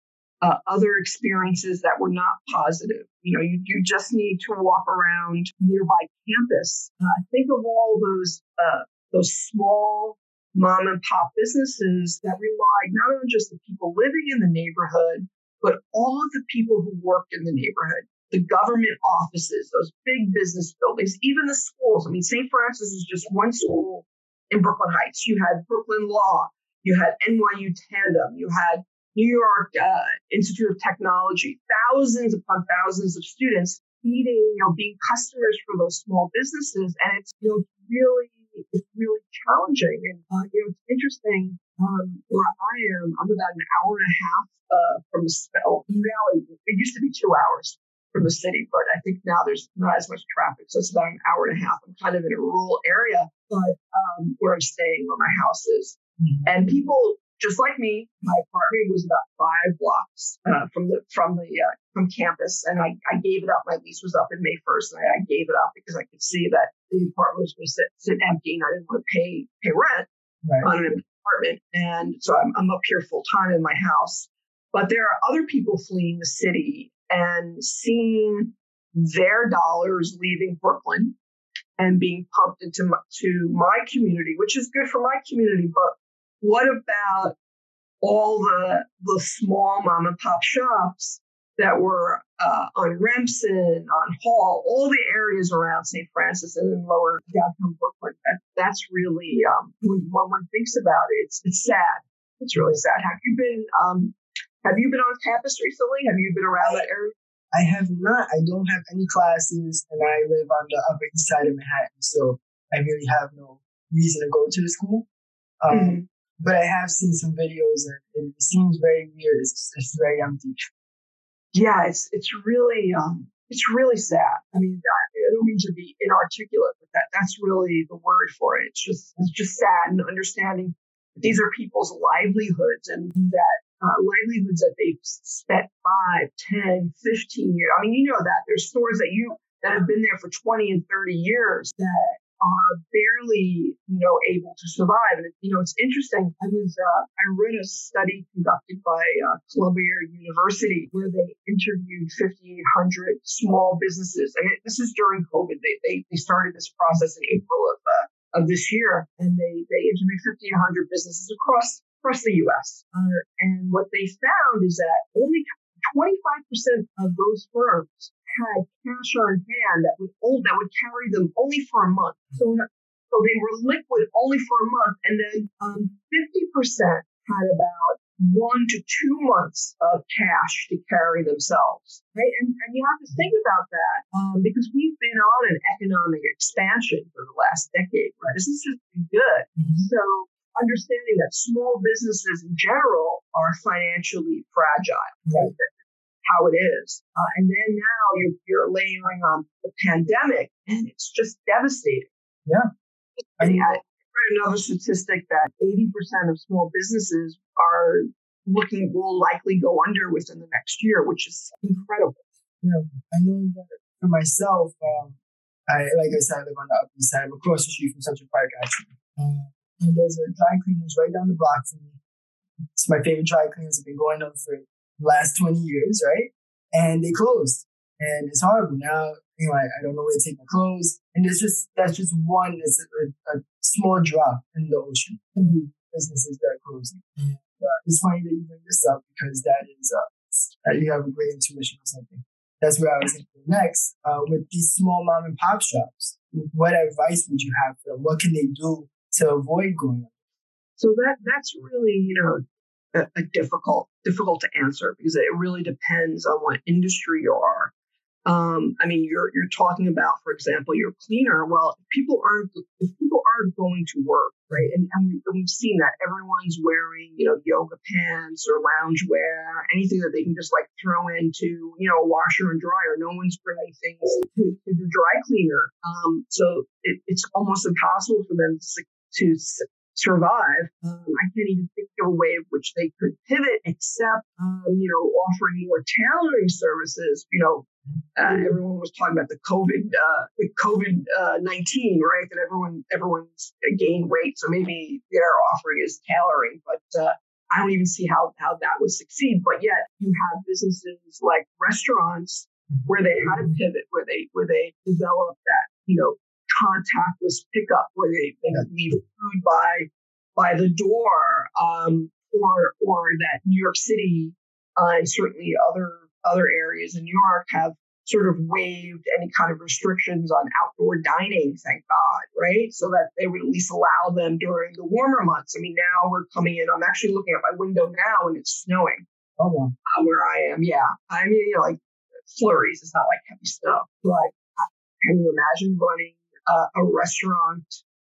uh, other experiences that were not positive. You know, you, you just need to walk around nearby campus. Uh, think of all those uh, those small mom and pop businesses that relied not on just the people living in the neighborhood, but all of the people who worked in the neighborhood, the government offices, those big business buildings, even the schools. I mean, St. Francis is just one school in Brooklyn Heights. You had Brooklyn Law, you had NYU Tandon, you had New York uh, Institute of Technology, thousands upon thousands of students feeding, you know, being customers for those small businesses. And it's, you know, really it's really challenging. And, uh, you know, it's interesting. Um, where I am, I'm about an hour and a half uh, from the spell. In it used to be two hours from the city, but I think now there's not as much traffic. So it's about an hour and a half. I'm kind of in a rural area, but um, where I'm staying, where my house is. Mm-hmm. And people just like me, my apartment was about five blocks uh, from the from the uh, from campus, and I, I gave it up. My lease was up in May first, and I, I, gave it up because I could see that the apartment was going to sit, sit empty, and I didn't want to pay pay rent right. on an apartment. And so I'm, I'm up here full time in my house. But there are other people fleeing the city and seeing their dollars leaving Brooklyn and being pumped into my, to my community, which is good for my community, but what about all the the small mom and pop shops that were uh, on Remsen, on Hall, all the areas around St. Francis and in lower downtown Brooklyn. That, that's really um, when, one thinks about it, it's it's sad. It's really sad. Have you been um, Have you been on campus recently? Have you been around that area? I have not. I don't have any classes, and I live on the Upper East Side of Manhattan, so I really have no reason to go to the school. Um, mm-hmm but I have seen some videos and it seems very weird. It's, it's very empty. Yeah, it's it's really um it's really sad. I mean, I don't mean to be inarticulate, but that that's really the word for it. It's just it's just sad and understanding these are people's livelihoods and that uh, livelihoods that they've spent five, ten, fifteen years. I mean, you know that there's stores that you that have been there for 20 and 30 years that are barely, you know, able to survive. And, you know, it's interesting. I was, uh, I read a study conducted by uh, Columbia University where they interviewed 5,800 small businesses. And this is during COVID. They, they, they started this process in April of, uh, of this year. And they, they interviewed 1,500 businesses across, across the U.S. Uh, and what they found is that only 25% of those firms had cash on hand that would hold, that would carry them only for a month. So, so they were liquid only for a month, and then um, 50% had about one to two months of cash to carry themselves. Right? And, and you have to think about that um, because we've been on an economic expansion for the last decade, right? This is just good. Mm-hmm. So understanding that small businesses in general are financially fragile. Right? how it is. Uh, and then now you're, you're layering on the pandemic and it's just devastating. Yeah. I mean, I read another statistic that 80% of small businesses are looking, will likely go under within the next year, which is incredible. Yeah. I know that for myself, um, I, like I said, I live on the upper east side. I'm across the street from Central Park, actually. Um, and there's a dry cleaners right down the block from me. It's my favorite dry cleaners. I've been going on for the last 20 years, right? And they closed. And it's horrible. Now, you know, I, I don't know where to take my clothes. And it's just, that's just one, it's a, a small drop in the ocean. Mm-hmm. Businesses that are closing. And, uh, it's funny that you bring this up because that is, uh, you have a great intuition or something. That's where I was thinking next. Uh, with these small mom and pop shops, what advice would you have for them? What can they do to avoid going So that, that's really, you know, a, a difficult difficult to answer because it really depends on what industry you are. Um, I mean, you're you're talking about, for example, your cleaner. Well, people aren't if people aren't going to work, right? And, and, we, we've seen that everyone's wearing, you know, yoga pants or lounge wear, anything that they can just like throw into, you know, a washer and dryer. No one's bringing things to, to the dry cleaner. Um, so it, it's almost impossible for them to, to survive. Um, I can't even think of a way in which they could pivot except, um, you know, offering more tailoring services. You know, uh, everyone was talking about the COVID, uh, the COVID uh, nineteen, right? That everyone everyone's gained weight, so maybe their offering is tailoring, but. Uh, I don't even see how, how that would succeed. But yet you have businesses like restaurants where they had a pivot, where they where they developed that, you know, contactless pickup where they, they leave food by by the door, um, or or that New York City uh, and certainly other other areas in New York have sort of waived any kind of restrictions on outdoor dining, thank God, right? So that they would at least allow them during the warmer months. I mean, now we're coming in, I'm actually looking at my window now and it's snowing. Oh, uh, where I am, yeah. I mean, you know, like flurries, it's not like heavy snow. But can you imagine running uh, a restaurant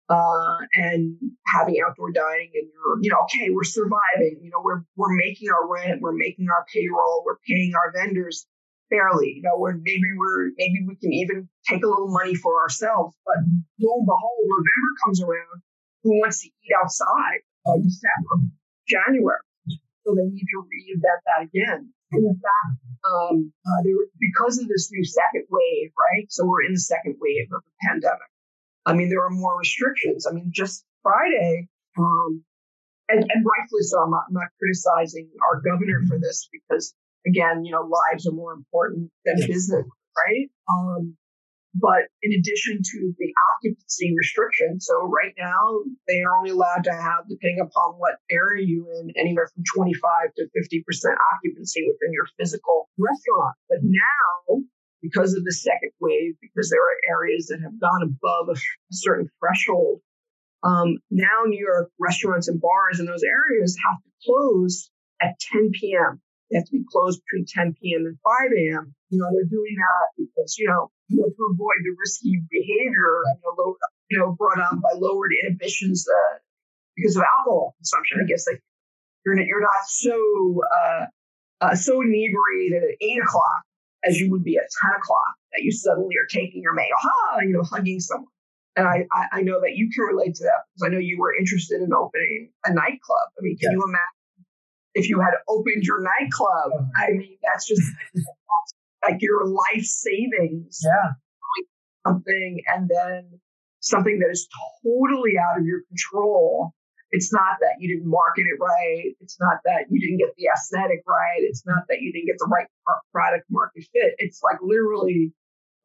uh, and having outdoor dining and you're you know okay we're surviving you know we're we're making our rent we're making our payroll we're paying our vendors fairly you know we're maybe we're maybe we can even take a little money for ourselves but lo and behold november comes around who wants to eat outside uh, december january? So they need to reinvent that again and in fact um, uh, they were, because of this new second wave, right? So we're in the second wave of the pandemic. I mean, there are more restrictions. I mean, just Friday, um, and, and rightfully so. I'm not, I'm not criticizing our governor for this because, again, you know, lives are more important than business, right? Um, but in addition to the occupancy restriction, so right now they are only allowed to have, depending upon what area you're in, anywhere from 25 to 50% occupancy within your physical restaurant. But now, because of the second wave, because there are areas that have gone above a certain threshold, um, now New York restaurants and bars in those areas have to close at 10 p.m. They have to be closed between 10 p.m. and 5 a.m. You know, they're doing that because, you know, you know, to avoid the risky behavior, you know, low, you know brought on by lowered inhibitions uh, because of alcohol consumption. I guess like you're not, you're not so uh, uh, so inebriated at eight o'clock as you would be at ten o'clock that you suddenly are taking your mail, ha, you know, hugging someone. And I, I, I know that you can relate to that because I know you were interested in opening a nightclub. I mean, can yeah. you imagine if you had opened your nightclub? I mean, that's just [LAUGHS] like your life savings. Yeah. Something and then something that is totally out of your control. It's not that you didn't market it right. It's not that you didn't get the aesthetic right. It's not that you didn't get the right product market fit. It's like literally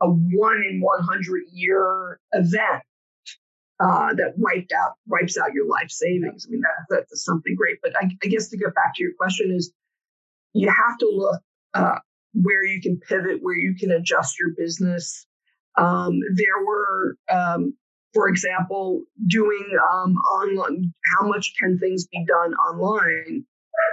a one in 100 year event uh, that wiped out, wipes out your life savings. I mean, that, that's something great. But I, I, guess to get back to your question is you have to look uh, where you can pivot, where you can adjust your business. Um, there were, um, for example, doing um, online, how much can things be done online?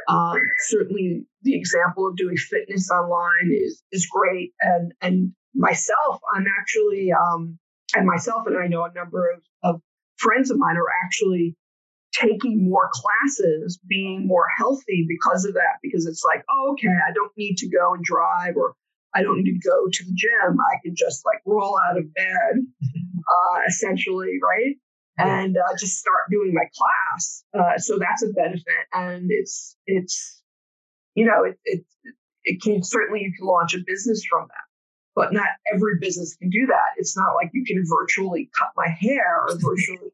Um, certainly, the example of doing fitness online is is great, and and myself, I'm actually, um, and myself, and I know a number of, of friends of mine are actually taking more classes, being more healthy because of that. Because it's like, oh, okay, I don't need to go and drive or I don't need to go to the gym. I can just like roll out of bed, [LAUGHS] uh, essentially, right? And uh, just start doing my class. Uh, so that's a benefit, and it's it's you know it, it it can certainly you can launch a business from that, but not every business can do that. It's not like you can virtually cut my hair or [LAUGHS] virtually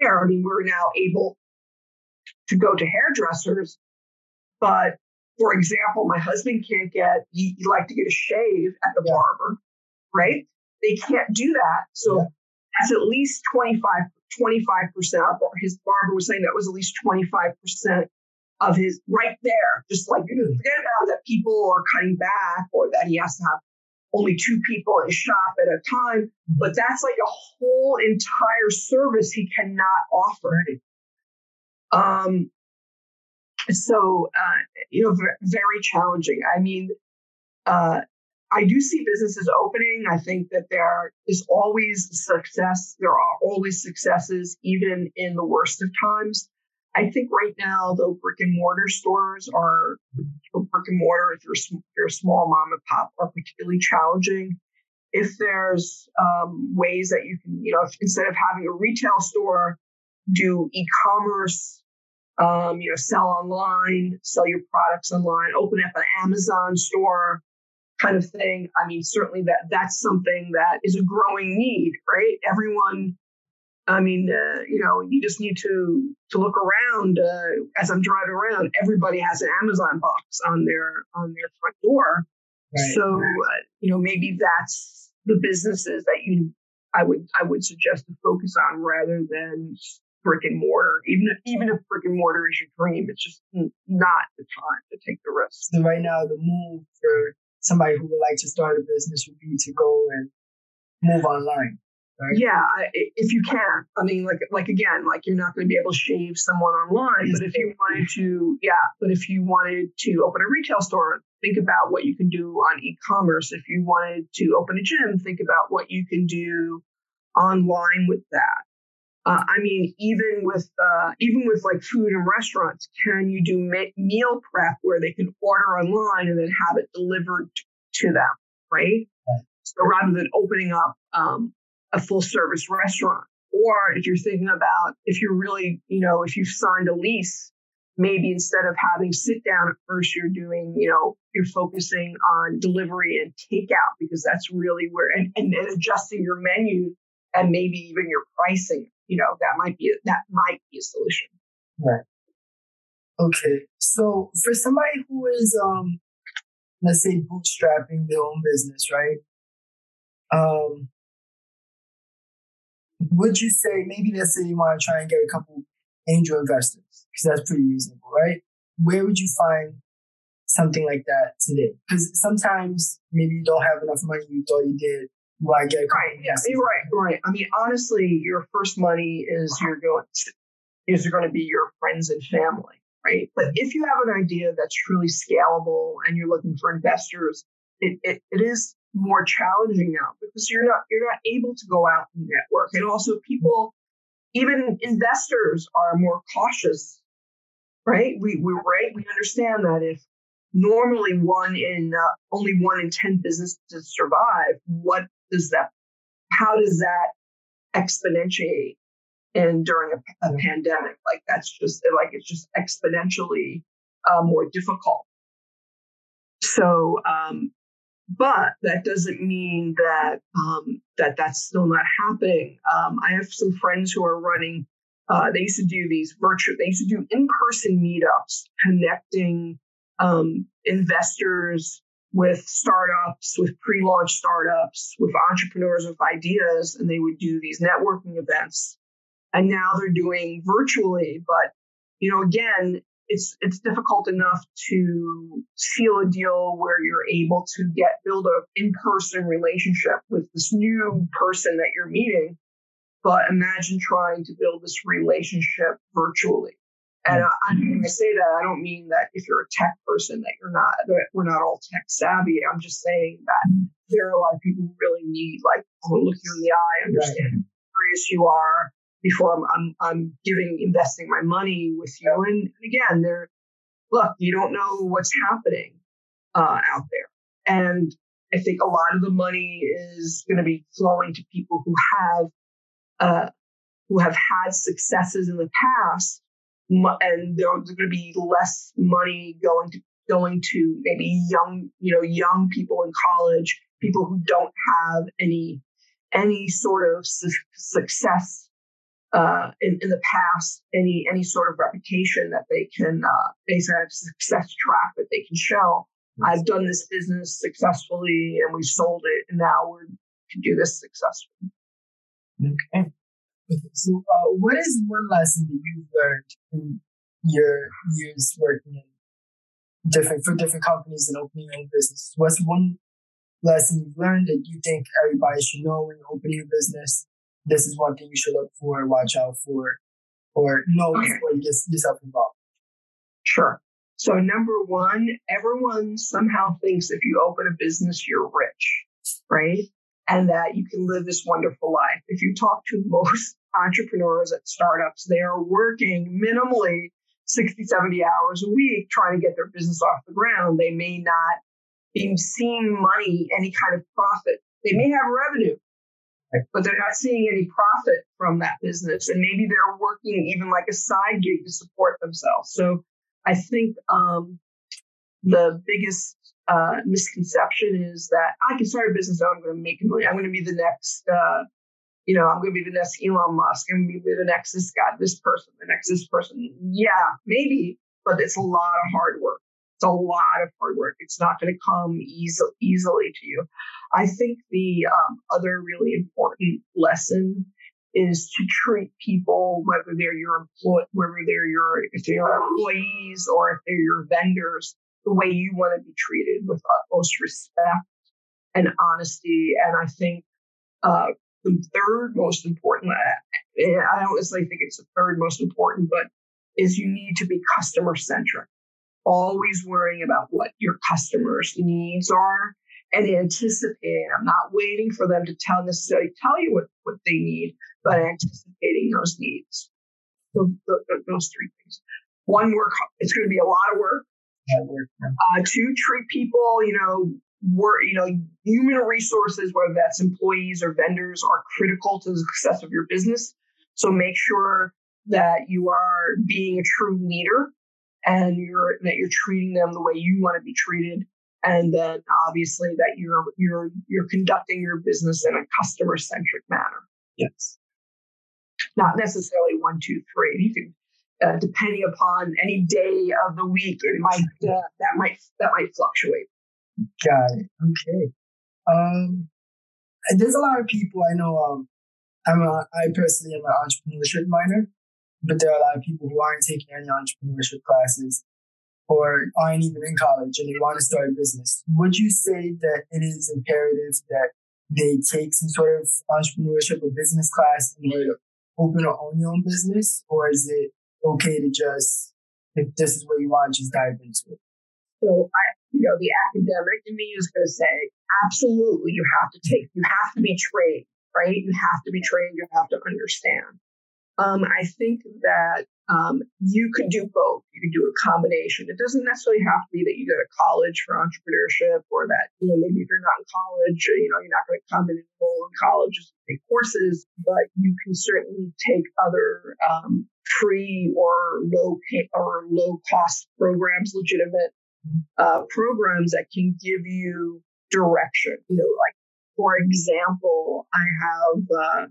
hair. I mean, we're now able to go to hairdressers, but for example, my husband can't get, he, he like to get a shave at the yeah. barber, right? They can't do that. So yeah. that's at least 25, 25%. His barber was saying that was at least 25% of his right there. Just like hmm. forget about that people are cutting back or that he has to have only two people in shop at a time, but that's like a whole entire service he cannot offer. Um, so uh, you know, very challenging. I mean, uh, I do see businesses opening. I think that there is always success. There are always successes, even in the worst of times. I think right now, though, brick and mortar stores are brick and mortar. If you're, you're a small mom and pop, are particularly challenging. If there's um, ways that you can, you know, if, instead of having a retail store, do e-commerce, um, you know, sell online, sell your products online, open up an Amazon store, kind of thing. I mean, certainly that that's something that is a growing need, right? Everyone I mean, uh, you know, you just need to to look around. Uh, as I'm driving around, everybody has an Amazon box on their on their front door. Right. So, uh, you know, maybe that's the businesses that you I would I would suggest to focus on rather than brick and mortar. Even if even if brick and mortar is your dream, it's just not the time to take the risk. So right now, the move for somebody who would like to start a business would be to go and move online. Right? Yeah, if you can. I mean, like, like again, like you're not going to be able to shave someone online, but if you wanted to, yeah, but if you wanted to open a retail store, think about what you can do on e-commerce. If you wanted to open a gym, think about what you can do online with that. Uh, I mean, even with uh, even with like food and restaurants, can you do ma- meal prep where they can order online and then have it delivered to them, right? So rather than opening up um, a full service restaurant. Or if you're thinking about, if you're really, you know, if you've signed a lease, maybe instead of having sit down at first, you're doing, you know, you're focusing on delivery and takeout because that's really where, and, and, and adjusting your menu and maybe even your pricing, you know, that might be, that might be a solution. Right. Okay. So for somebody who is, um, let's say bootstrapping their own business, right? Um, would you say maybe let's say you want to try and get a couple angel investors because that's pretty reasonable, right? Where would you find something like that today? Because sometimes maybe you don't have enough money you thought you did. You want get a right? Yeah, you're right. Right. I mean, honestly, your first money is you're going is going to be your friends and family, right? But if you have an idea that's truly scalable and you're looking for investors, it, it, it is more challenging now because you're not you're not able to go out and network. And also people even investors are more cautious right? We we right? We understand that if normally one in uh, only one in 10 businesses survive what does that how does that exponentiate? And during a, a pandemic like that's just like it's just exponentially uh, more difficult. So um, but that doesn't mean that um, that that's still not happening. Um, I have some friends who are running. Uh, they used to do these virtual. They used to do in-person meetups, connecting um, investors with startups, with pre-launch startups, with entrepreneurs with ideas, and they would do these networking events. And now they're doing virtually, but you know, again, it's it's difficult enough to seal a deal where you're able to get build a in-person relationship with this new person that you're meeting but imagine trying to build this relationship virtually and I, I, when I say that, I don't mean that if you're a tech person that you're not, that we're not all tech savvy. I'm just saying that there are a lot of people who really need, like, to look you in the eye, understand right. how serious you are, before I'm, I'm, I'm giving, investing my money with you. And again, there, look, you don't know what's happening uh, out there. And I think a lot of the money is going to be flowing to people who have, uh, who have had successes in the past, and there's going to be less money going to going to maybe young, you know, young people in college, people who don't have any any sort of su- success uh, in, in the past any any sort of reputation that they can uh, sort of success track that they can show. I've done this business successfully and we sold it, and now we can do this successfully. Okay. So, uh, what is one lesson that you've learned in your years working in different for different companies and opening your own businesses? What's one lesson you've learned that you think everybody should know when opening a business this is one thing you should look for, watch out for, or know okay. before you get yourself involved. Sure. So, number one, everyone somehow thinks if you open a business, you're rich, right? And that you can live this wonderful life. If you talk to most [LAUGHS] entrepreneurs at startups, they are working minimally 60, 70 hours a week trying to get their business off the ground. They may not be seeing money, any kind of profit. They may have revenue, but they're not seeing any profit from that business. And maybe they're working even like a side gig to support themselves. So I think um, the biggest uh, misconception is that I can start a business and I'm going to make money. I'm going to be the next, uh, you know, I'm going to be the next Elon Musk. I'm going to be the next this guy, this person, the next this person. Yeah, maybe, but it's a lot of hard work. It's a lot of hard work. It's not going to come easy, easily to you. I think the um, other really important lesson is to treat people, whether they're your employ, whether they're your if they're your employees or if they're your vendors, the way you want to be treated with utmost respect and honesty. And I think uh, the third most important, I don't necessarily think it's the third most important, but is you need to be customer centric. Always worrying about what your customers' needs are and anticipating. I'm not waiting for them to tell necessarily tell you what, what they need, but anticipating those needs. So those three things. One, work. It's going to be a lot of work. Uh, two, treat people. You know, work. You know, human resources, whether that's employees or vendors, are critical to the success of your business. So make sure that you are being a true leader and you're that you're treating them the way you want to be treated and then obviously that you're you're you're conducting your business in a customer centric manner. Yes. Not necessarily one, two, three. You can, uh, depending upon any day of the week, it might uh, that might that might fluctuate. Got it. Okay. Um, there's a lot of people I know. Um, I'm a, I personally am an entrepreneurship minor, but there are a lot of people who aren't taking any entrepreneurship classes or aren't even in college and they want to start a business, would you say that it is imperative that they take some sort of entrepreneurship or business class in order to open or own your own business? Or is it okay to just, if this is what you want, just dive into it? So I, you know, the academic in me is going to say, absolutely, you have to take, you have to be trained, right? You have to be trained. You have to understand. Um, I think that um, you could do both. You could do a combination. It doesn't necessarily have to be that you go to college for entrepreneurship or that, you know, maybe if you're not in college, you know, you're not going to come and enroll in college to take courses, but you can certainly take other um, free or low pay or low cost programs, legitimate uh, programs that can give you direction. You know, like for example, I have uh,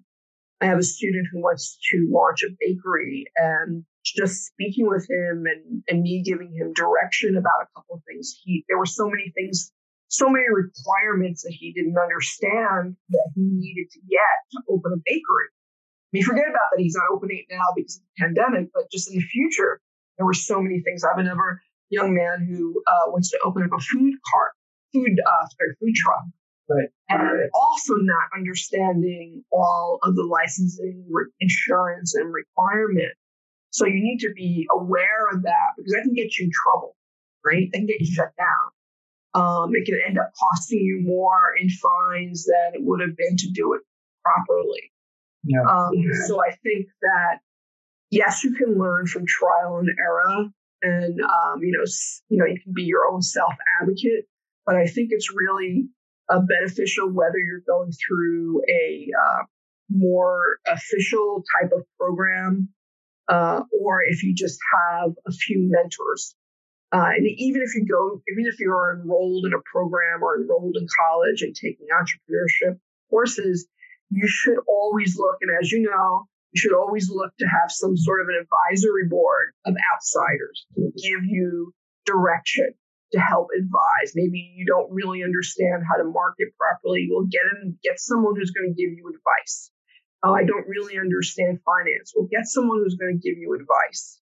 I have a student who wants to launch a bakery and just speaking with him and, and me giving him direction about a couple of things. He, there were so many things, so many requirements that he didn't understand that he needed to get to open a bakery. I mean, forget about that. He's not opening it now because of the pandemic, but just in the future, there were so many things. I have another young man who uh, wants to open up a food cart, food, uh, food truck. Right. And also not understanding all of the licensing, insurance, and requirement. So you need to be aware of that because that can get you in trouble, right? That can get you shut down. Um, it can end up costing you more in fines than it would have been to do it properly. Yeah. Um, so I think that yes, you can learn from trial and error, and um, you know, you know, you can be your own self advocate. But I think it's really uh, beneficial whether you're going through a uh, more official type of program uh, or if you just have a few mentors. Uh, and even if you go, even if you're enrolled in a program or enrolled in college and taking entrepreneurship courses, you should always look, and as you know, you should always look to have some sort of an advisory board of outsiders to give you direction to help advise. Maybe you don't really understand how to market properly. Well, get in, get someone who's going to give you advice. Oh, I don't really understand finance. Well, get someone who's going to give you advice.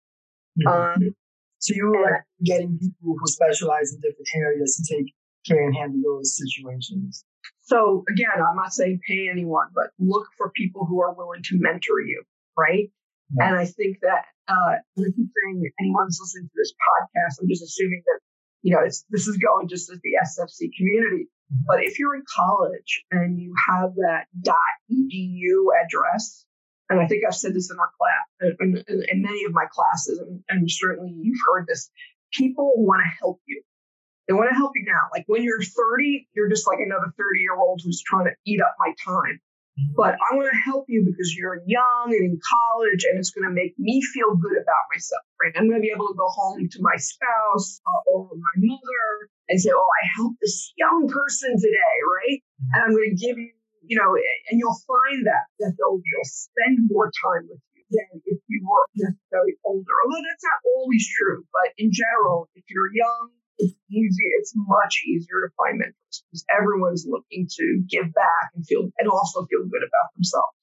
Mm-hmm. Um, so you are like getting people who specialize in different areas to take care and handle those situations. So again, I'm not saying pay anyone, but look for people who are willing to mentor you, right? Yeah. And I think that uh, I keep saying anyone's listening to this podcast, I'm just assuming that you know it's, this is going just as the SFC community. Mm-hmm. But if you're in college and you have that .edu address, and I think I've said this in our class, in, in, in many of my classes, and, and certainly you've heard this, people want to help you. They want to help you now. Like when you're 30, you're just like another 30 year old who's trying to eat up my time. But I want to help you because you're young and in college, and it's going to make me feel good about myself. Right? I'm going to be able to go home to my spouse uh, or my mother and say, "Oh, I helped this young person today," right? And I'm going to give you, you know, and you'll find that that they'll they'll spend more time with you than if you were necessarily older. Although that's not always true, but in general, if you're young it's easy. It's much easier to find mentors because everyone's looking to give back and feel and also feel good about themselves.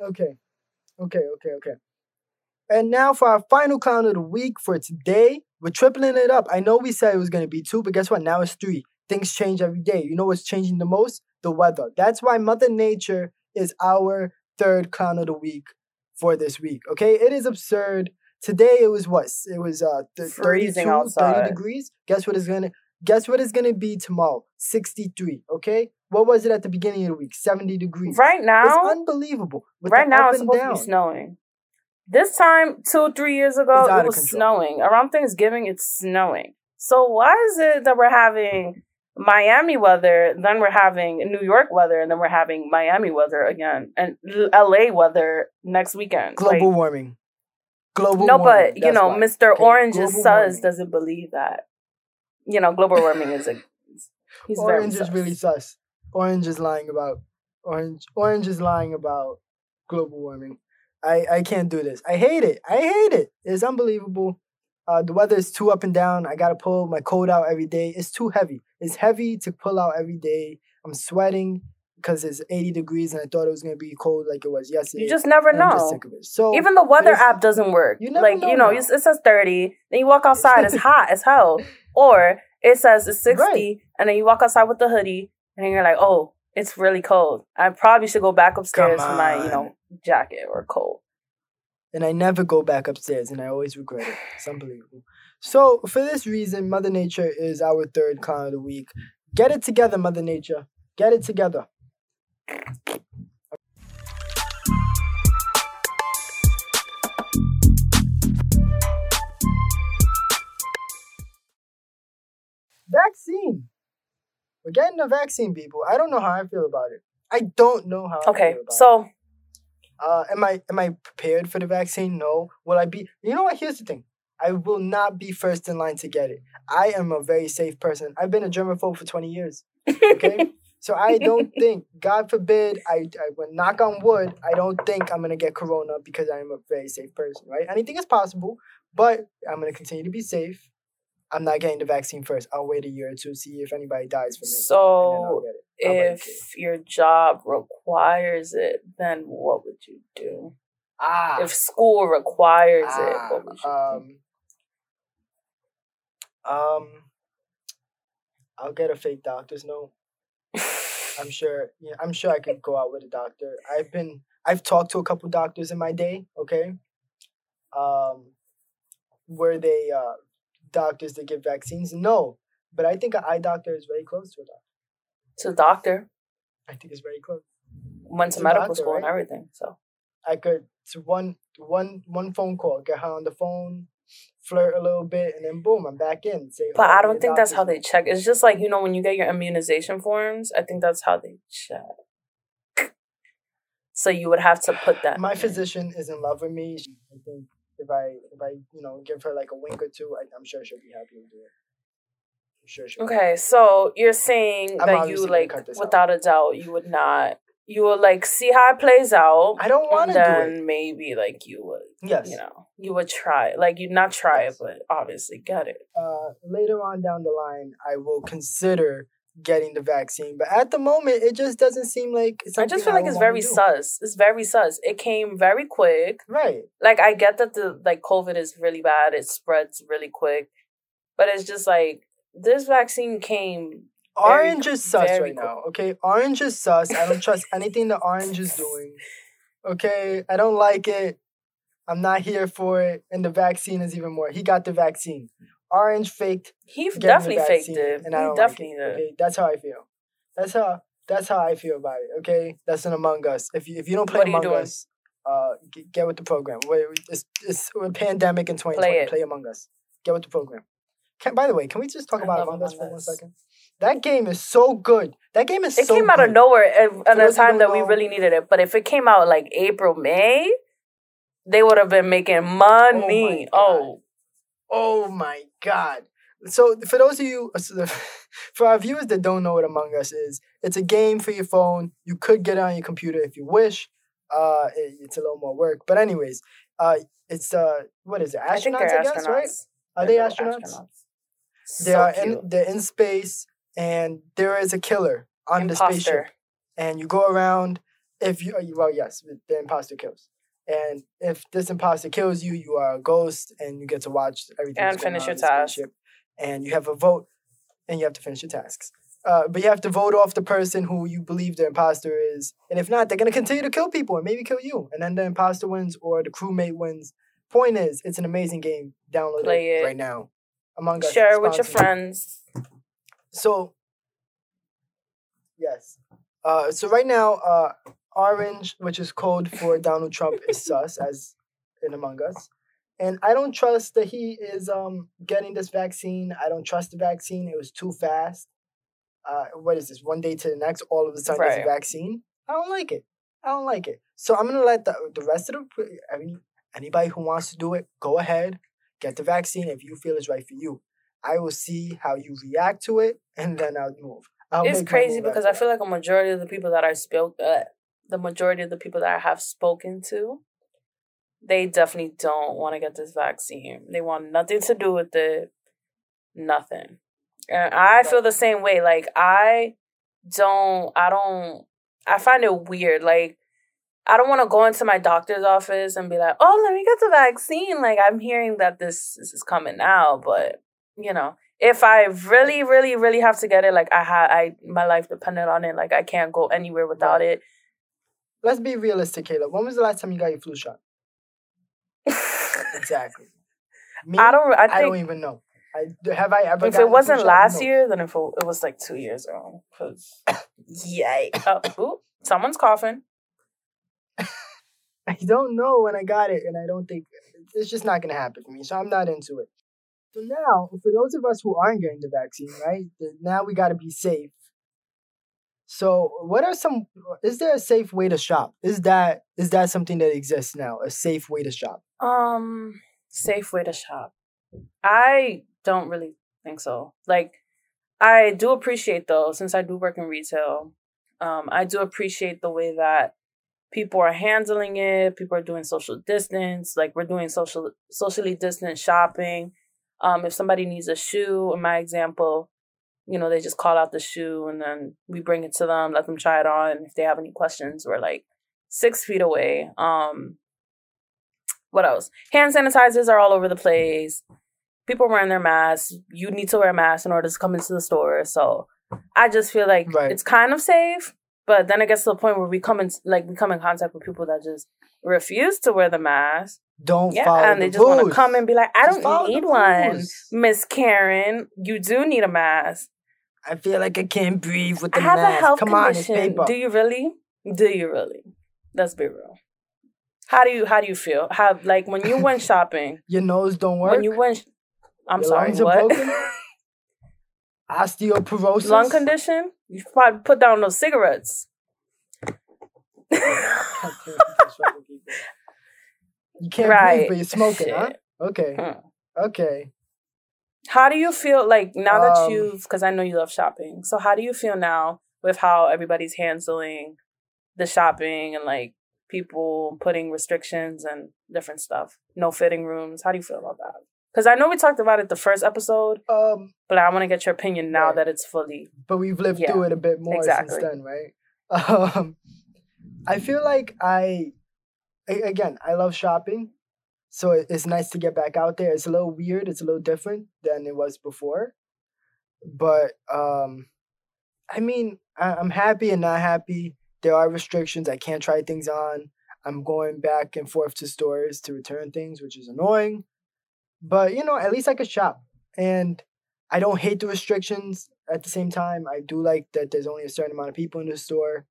Okay, okay, okay, okay. And now for our final clown of the week for today, we're tripling it up. I know we said it was going to be two, but guess what? Now it's three. Things change every day. You know what's changing the most? The weather. That's why Mother Nature is our third clown of the week for this week. Okay, it is absurd. Today it was what? It was uh th- 32, outside. 30 degrees. Guess what is gonna guess what is gonna be tomorrow? 63. Okay? What was it at the beginning of the week? 70 degrees. Right now. It's unbelievable. right now it's supposed down. to be snowing. This time, two, or three years ago, it was snowing. Around Thanksgiving, it's snowing. So why is it that we're having Miami weather, then we're having New York weather, and then we're having Miami weather again, and LA weather next weekend. Global like, warming. Global no, warming. but you know, why. Mr. Okay. Orange's sus doesn't believe that. You know, global warming is a. [LAUGHS] He's Orange is really sus. Orange is lying about Orange. Orange is lying about global warming. I I can't do this. I hate it. I hate it. It's unbelievable. Uh, the weather is too up and down. I gotta pull my coat out every day. It's too heavy. It's heavy to pull out every day. I'm sweating because it's 80 degrees and I thought it was gonna be cold like it was yesterday. You just never know. Just So even the weather app doesn't work. You like know you know, it says 30, then you walk [LAUGHS] outside, it's hot as hell, or it says it's 60, right. and then you walk outside with the hoodie, and you're like, oh, it's really cold. I probably should go back upstairs for my you know jacket or coat and I never go back upstairs, and I always regret it. It's unbelievable. So, for this reason, Mother Nature is our third clown of the week. Get it together, Mother Nature. Get it together. Vaccine. We're getting a vaccine, people. I don't know how I feel about it. I don't know how. Okay, so it. Uh, am I am I prepared for the vaccine? No. Will I be? You know what? Here's the thing. I will not be first in line to get it. I am a very safe person. I've been a germaphobe for twenty years. Okay. [LAUGHS] so I don't think, God forbid, I I would knock on wood. I don't think I'm gonna get corona because I am a very safe person. Right? Anything is possible, but I'm gonna continue to be safe. I'm not getting the vaccine first. I'll wait a year or two to see if anybody dies from it. So if your job requires it, then what would you do? Ah. If school requires ah, it, what would you um, do? Um, I'll get a fake doctor's note. I'm [LAUGHS] sure. Yeah, I'm sure I could go out with a doctor. I've been. I've talked to a couple doctors in my day. Okay. Um, where they uh doctors that give vaccines? No, but I think an eye doctor is very close to a doctor. To a doctor. I think it's very close. Went to medical doctor, school right? and everything, so. I could to one one one phone call, get her on the phone, flirt a little bit, and then boom, I'm back in. Say, but oh, I don't think that's how they check. It's just like you know when you get your immunization forms. I think that's how they check. So you would have to put that. My physician is in love with me. I think if I if I you know give her like a wink or two, I, am sure she'll be happy to do it. I'm sure she'll. Okay, so you're saying I'm that you like without out. a doubt you would not. You would like see how it plays out. I don't want to do it. maybe like you would. Yes. You know, you would try. Like you'd not try yes. it, but obviously get it. Uh, later on down the line, I will consider getting the vaccine. But at the moment, it just doesn't seem like. I just feel like it's very sus. It's very sus. It came very quick. Right. Like I get that the like COVID is really bad. It spreads really quick, but it's just like this vaccine came Orange is sus right cool. now. Okay, Orange is sus. I don't trust anything that Orange is doing. Okay, I don't like it. I'm not here for it. And the vaccine is even more. He got the vaccine. Orange faked He definitely faked it. and I don't definitely like it. did. Okay, that's how I feel. That's how that's how I feel about it. Okay, that's an Among Us. If you if you don't play Among? Us, uh, get, get with the program. Wait, It's it's a pandemic in 2020. it. Play Among Us. Get with the program. Can, by the way, can we just talk I about Among Us for one second? That game is so good. That game is It so came out of nowhere at, at a time that we really needed it. But if it came out like April, May, they would have been making money. God. Oh, Oh my god. So for those of you [LAUGHS] for our viewers that don't know what Among Us is, it's a game for your phone. You could get it on your computer if you wish. Uh it- it's a little more work. But anyways, uh it's uh what is it? I think they're Astronauts, I, guess, astronauts. right? Are They're they little astronauts? So They are cute. in they're in space and there is a killer on the spaceship. And you go around. If you well, yes, the imposter kills, and if this imposter kills you, you are a ghost, and you get to watch everything. And finish your task. And you have a vote, and you have to finish your tasks. Uh, but you have to vote off the person who you believe the imposter is, and if not, they're gonna continue to kill people and maybe kill you, and then the imposter wins or the crewmate wins. Point is, it's an amazing game. Download Play it it. right now. Among Us. Share it with your friends. So, yes. Uh, so right now, uh, orange, which is code for Donald Trump, is sus as in Among Us, and I don't trust that he is um getting this vaccine. I don't trust the vaccine. It was too fast. Uh, what is this? One day to the next, all of a sudden there's a vaccine. I don't like it. I don't like it. So I'm gonna let the the rest of the any anybody who wants to do it go ahead, get the vaccine if you feel it's right for you. I will see how you react to it, and then I'll move. I'll it's crazy because I feel like a majority of the people that I spoke, uh, the majority of the people that I have spoken to, they definitely don't want to get this vaccine. They want nothing to do with it. Nothing. And I feel the same way. Like I don't. I don't. I find it weird. Like I don't want to go into my doctor's office and be like, "Oh, let me get the vaccine." Like I'm hearing that this, this is coming now, but you know, if I really, really, really have to get it, like I had, I my life depended on it. Like I can't go anywhere without Right. it. Let's be realistic, Caleb. When was the last time you got your flu shot? [LAUGHS] Exactly. Me, I don't. I I don't even know. I have I ever. if it wasn't last No. year, then if it, it was like two years ago. Cause yay! Oh, ooh, someone's coughing. [LAUGHS] I don't know when I got it, and I don't think it's just not gonna happen for me. So I'm not into it. So now, for those of us who aren't getting the vaccine, right? Now we got to be safe. So, what are some? Is there a safe way to shop? Is that is that something that exists now? A safe way to shop? Um, safe way to shop. I don't really think so. Like, I do appreciate though, since I do work in retail, um, I do appreciate the way that people are handling it. People are doing social distance. Like we're doing social socially distant shopping. Um, if somebody needs a shoe, in my example, you know, they just call out the shoe and then we bring it to them, let them try it on. If they have any questions, we're like six feet away. Um, what else? Hand sanitizers are all over the place. People wearing their masks. You need to wear a mask in order to come into the store. So I just feel like Right. it's kind of safe, but then it gets to the point where we come in like we come in contact with people that just refuse to wear the mask. Don't Yeah, follow and the they just want to come and be like, I Just don't need one. Miss Karen, you do need a mask. I feel like I can't breathe with the I have mask. a health Come on, condition. paper. Do you really? Do you really? Let's be real. How do you how do you feel? How like when you went [LAUGHS] shopping? Your nose don't work. when you went I'm Your sorry, what? [LAUGHS] Osteoporosis. Lung condition? You probably put down those cigarettes. [LAUGHS] You can't Right. breathe, but you're smoking, huh? Okay. Hmm. Okay. How do you feel like now that Um, you've because I know you love shopping. So how do you feel now with how everybody's handling the shopping and like people putting restrictions and different stuff? No fitting rooms. How do you feel about that? Because I know we talked about it the first episode, Um, but I want to get your opinion now Right. that it's fully. but we've lived Yeah, through it a bit more exactly. since then, right? [LAUGHS] Um, I feel like I, again, I love shopping, so it's nice to get back out there. It's a little weird. It's a little different than it was before, but um, I mean, I, I'm happy and not happy. There are restrictions. I can't try things on. I'm going back and forth to stores to return things, which is annoying. But you know, at least I could shop. And I don't hate the restrictions at the same time. I do like that there's only a certain amount of people in the store.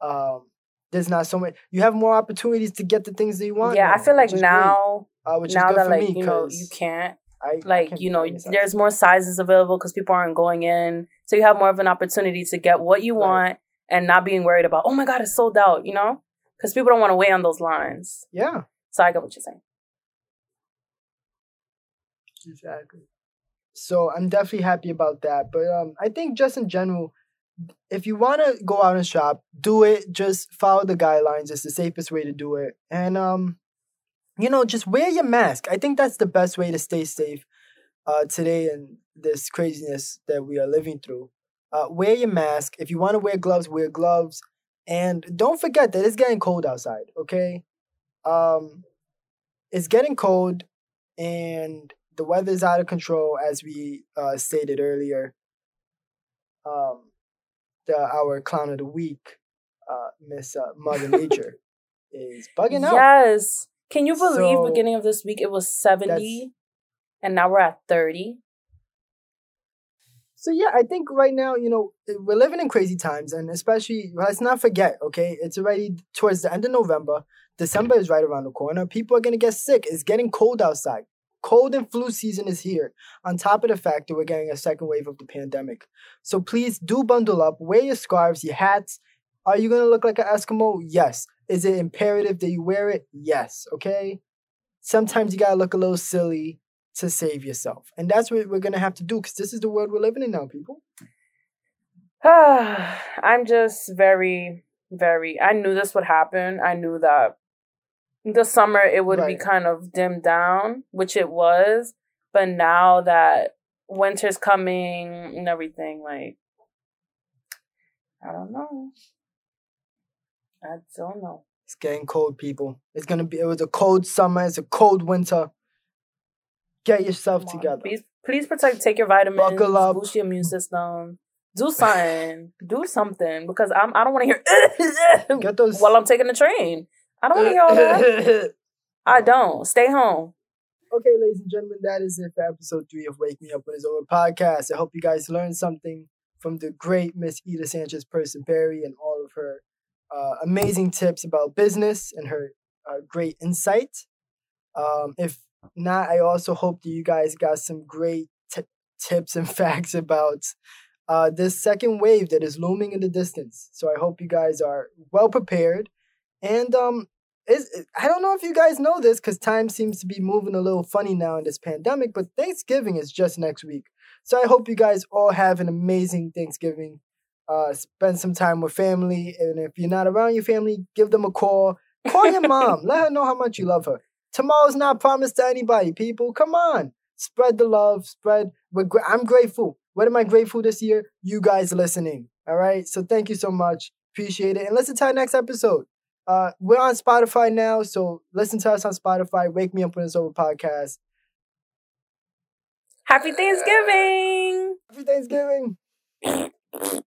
Um, there's not so much. You have more opportunities to get the things that you want. Yeah, I feel like which is great, now, uh, now that like me you know you can't I, I like can't you know there's more sizes available because people aren't going in, so you have more of an opportunity to get what you Right. want and not being worried about oh my god it's sold out. You know, because people don't want to wait on those lines. Yeah, So I get what you're saying. exactly. So I'm definitely happy about that. But um, I think just in general, if you want to go out and shop, do it. Just follow the guidelines. It's the safest way to do it. And um, you know, just wear your mask. I think that's the best way to stay safe uh, today in this craziness that we are living through. Uh, wear your mask. If you want to wear gloves, wear gloves. And don't forget that it's getting cold outside. Okay, um, it's getting cold, and the weather's out of control, as we uh, stated earlier. Um, the our clown of the week, uh, Miss uh, Mother Nature, [LAUGHS] is bugging out. Yes. Can you believe So, beginning of this week it was 70 and now we're at 30? So yeah, I think right now, you know, we're living in crazy times, and especially let's not forget, okay, it's already towards the end of November. December is right around the corner. People are gonna get sick. It's getting cold outside. Cold and flu season is here. On top of the fact that we're getting a second wave of the pandemic. So please do bundle up. Wear your scarves, your hats. Are you gonna look like an Eskimo? Yes. Is it imperative that you wear it? Yes. Okay. Sometimes you gotta look a little silly to save yourself. And that's what we're gonna have to do because this is the world we're living in now, people. [SIGHS] I'm just very, very. I knew this would happen. I knew that the summer it would be kind of dimmed down, which it was. But now that winter's coming and everything, like, I don't know. I don't know. It's getting cold, people. It's gonna be it was a cold summer, it's a cold winter. Get yourself Come on. together. Please, please protect. Take your vitamins. Buckle up. Boost your immune system. Do [LAUGHS] something. Do something because I'm. I don't want to hear Get those [LAUGHS] while I'm taking the train. I don't want to hear all that. [LAUGHS] I don't. Stay home. Okay, ladies and gentlemen, that is it for episode three of Wake Me Up When It's Over podcast. I hope you guys learned something from the great Miss Ida Sanchez Person Perry and all of her uh, amazing tips about business and her uh, great insight. Um, if not, I also hope that you guys got some great t- tips and [LAUGHS] facts about uh, this second wave that is looming in the distance. So I hope you guys are well prepared. And um, is I don't know if you guys know this because time seems to be moving a little funny now in this pandemic, but Thanksgiving is just next week. So I hope you guys all have an amazing Thanksgiving. Uh, spend some time with family, and if you're not around your family, give them a call. Call your mom. [LAUGHS] Let her know how much you love her. Tomorrow's not promised to anybody. People, come on, spread the love. Spread. Gra- I'm grateful. What am I grateful this year? You guys listening. All right. So thank you so much. Appreciate it. And listen to our next episode. Uh, we're on Spotify now, so listen to us on Spotify. Wake Me Up When It's Over podcast. Happy Thanksgiving. Happy Thanksgiving. [COUGHS]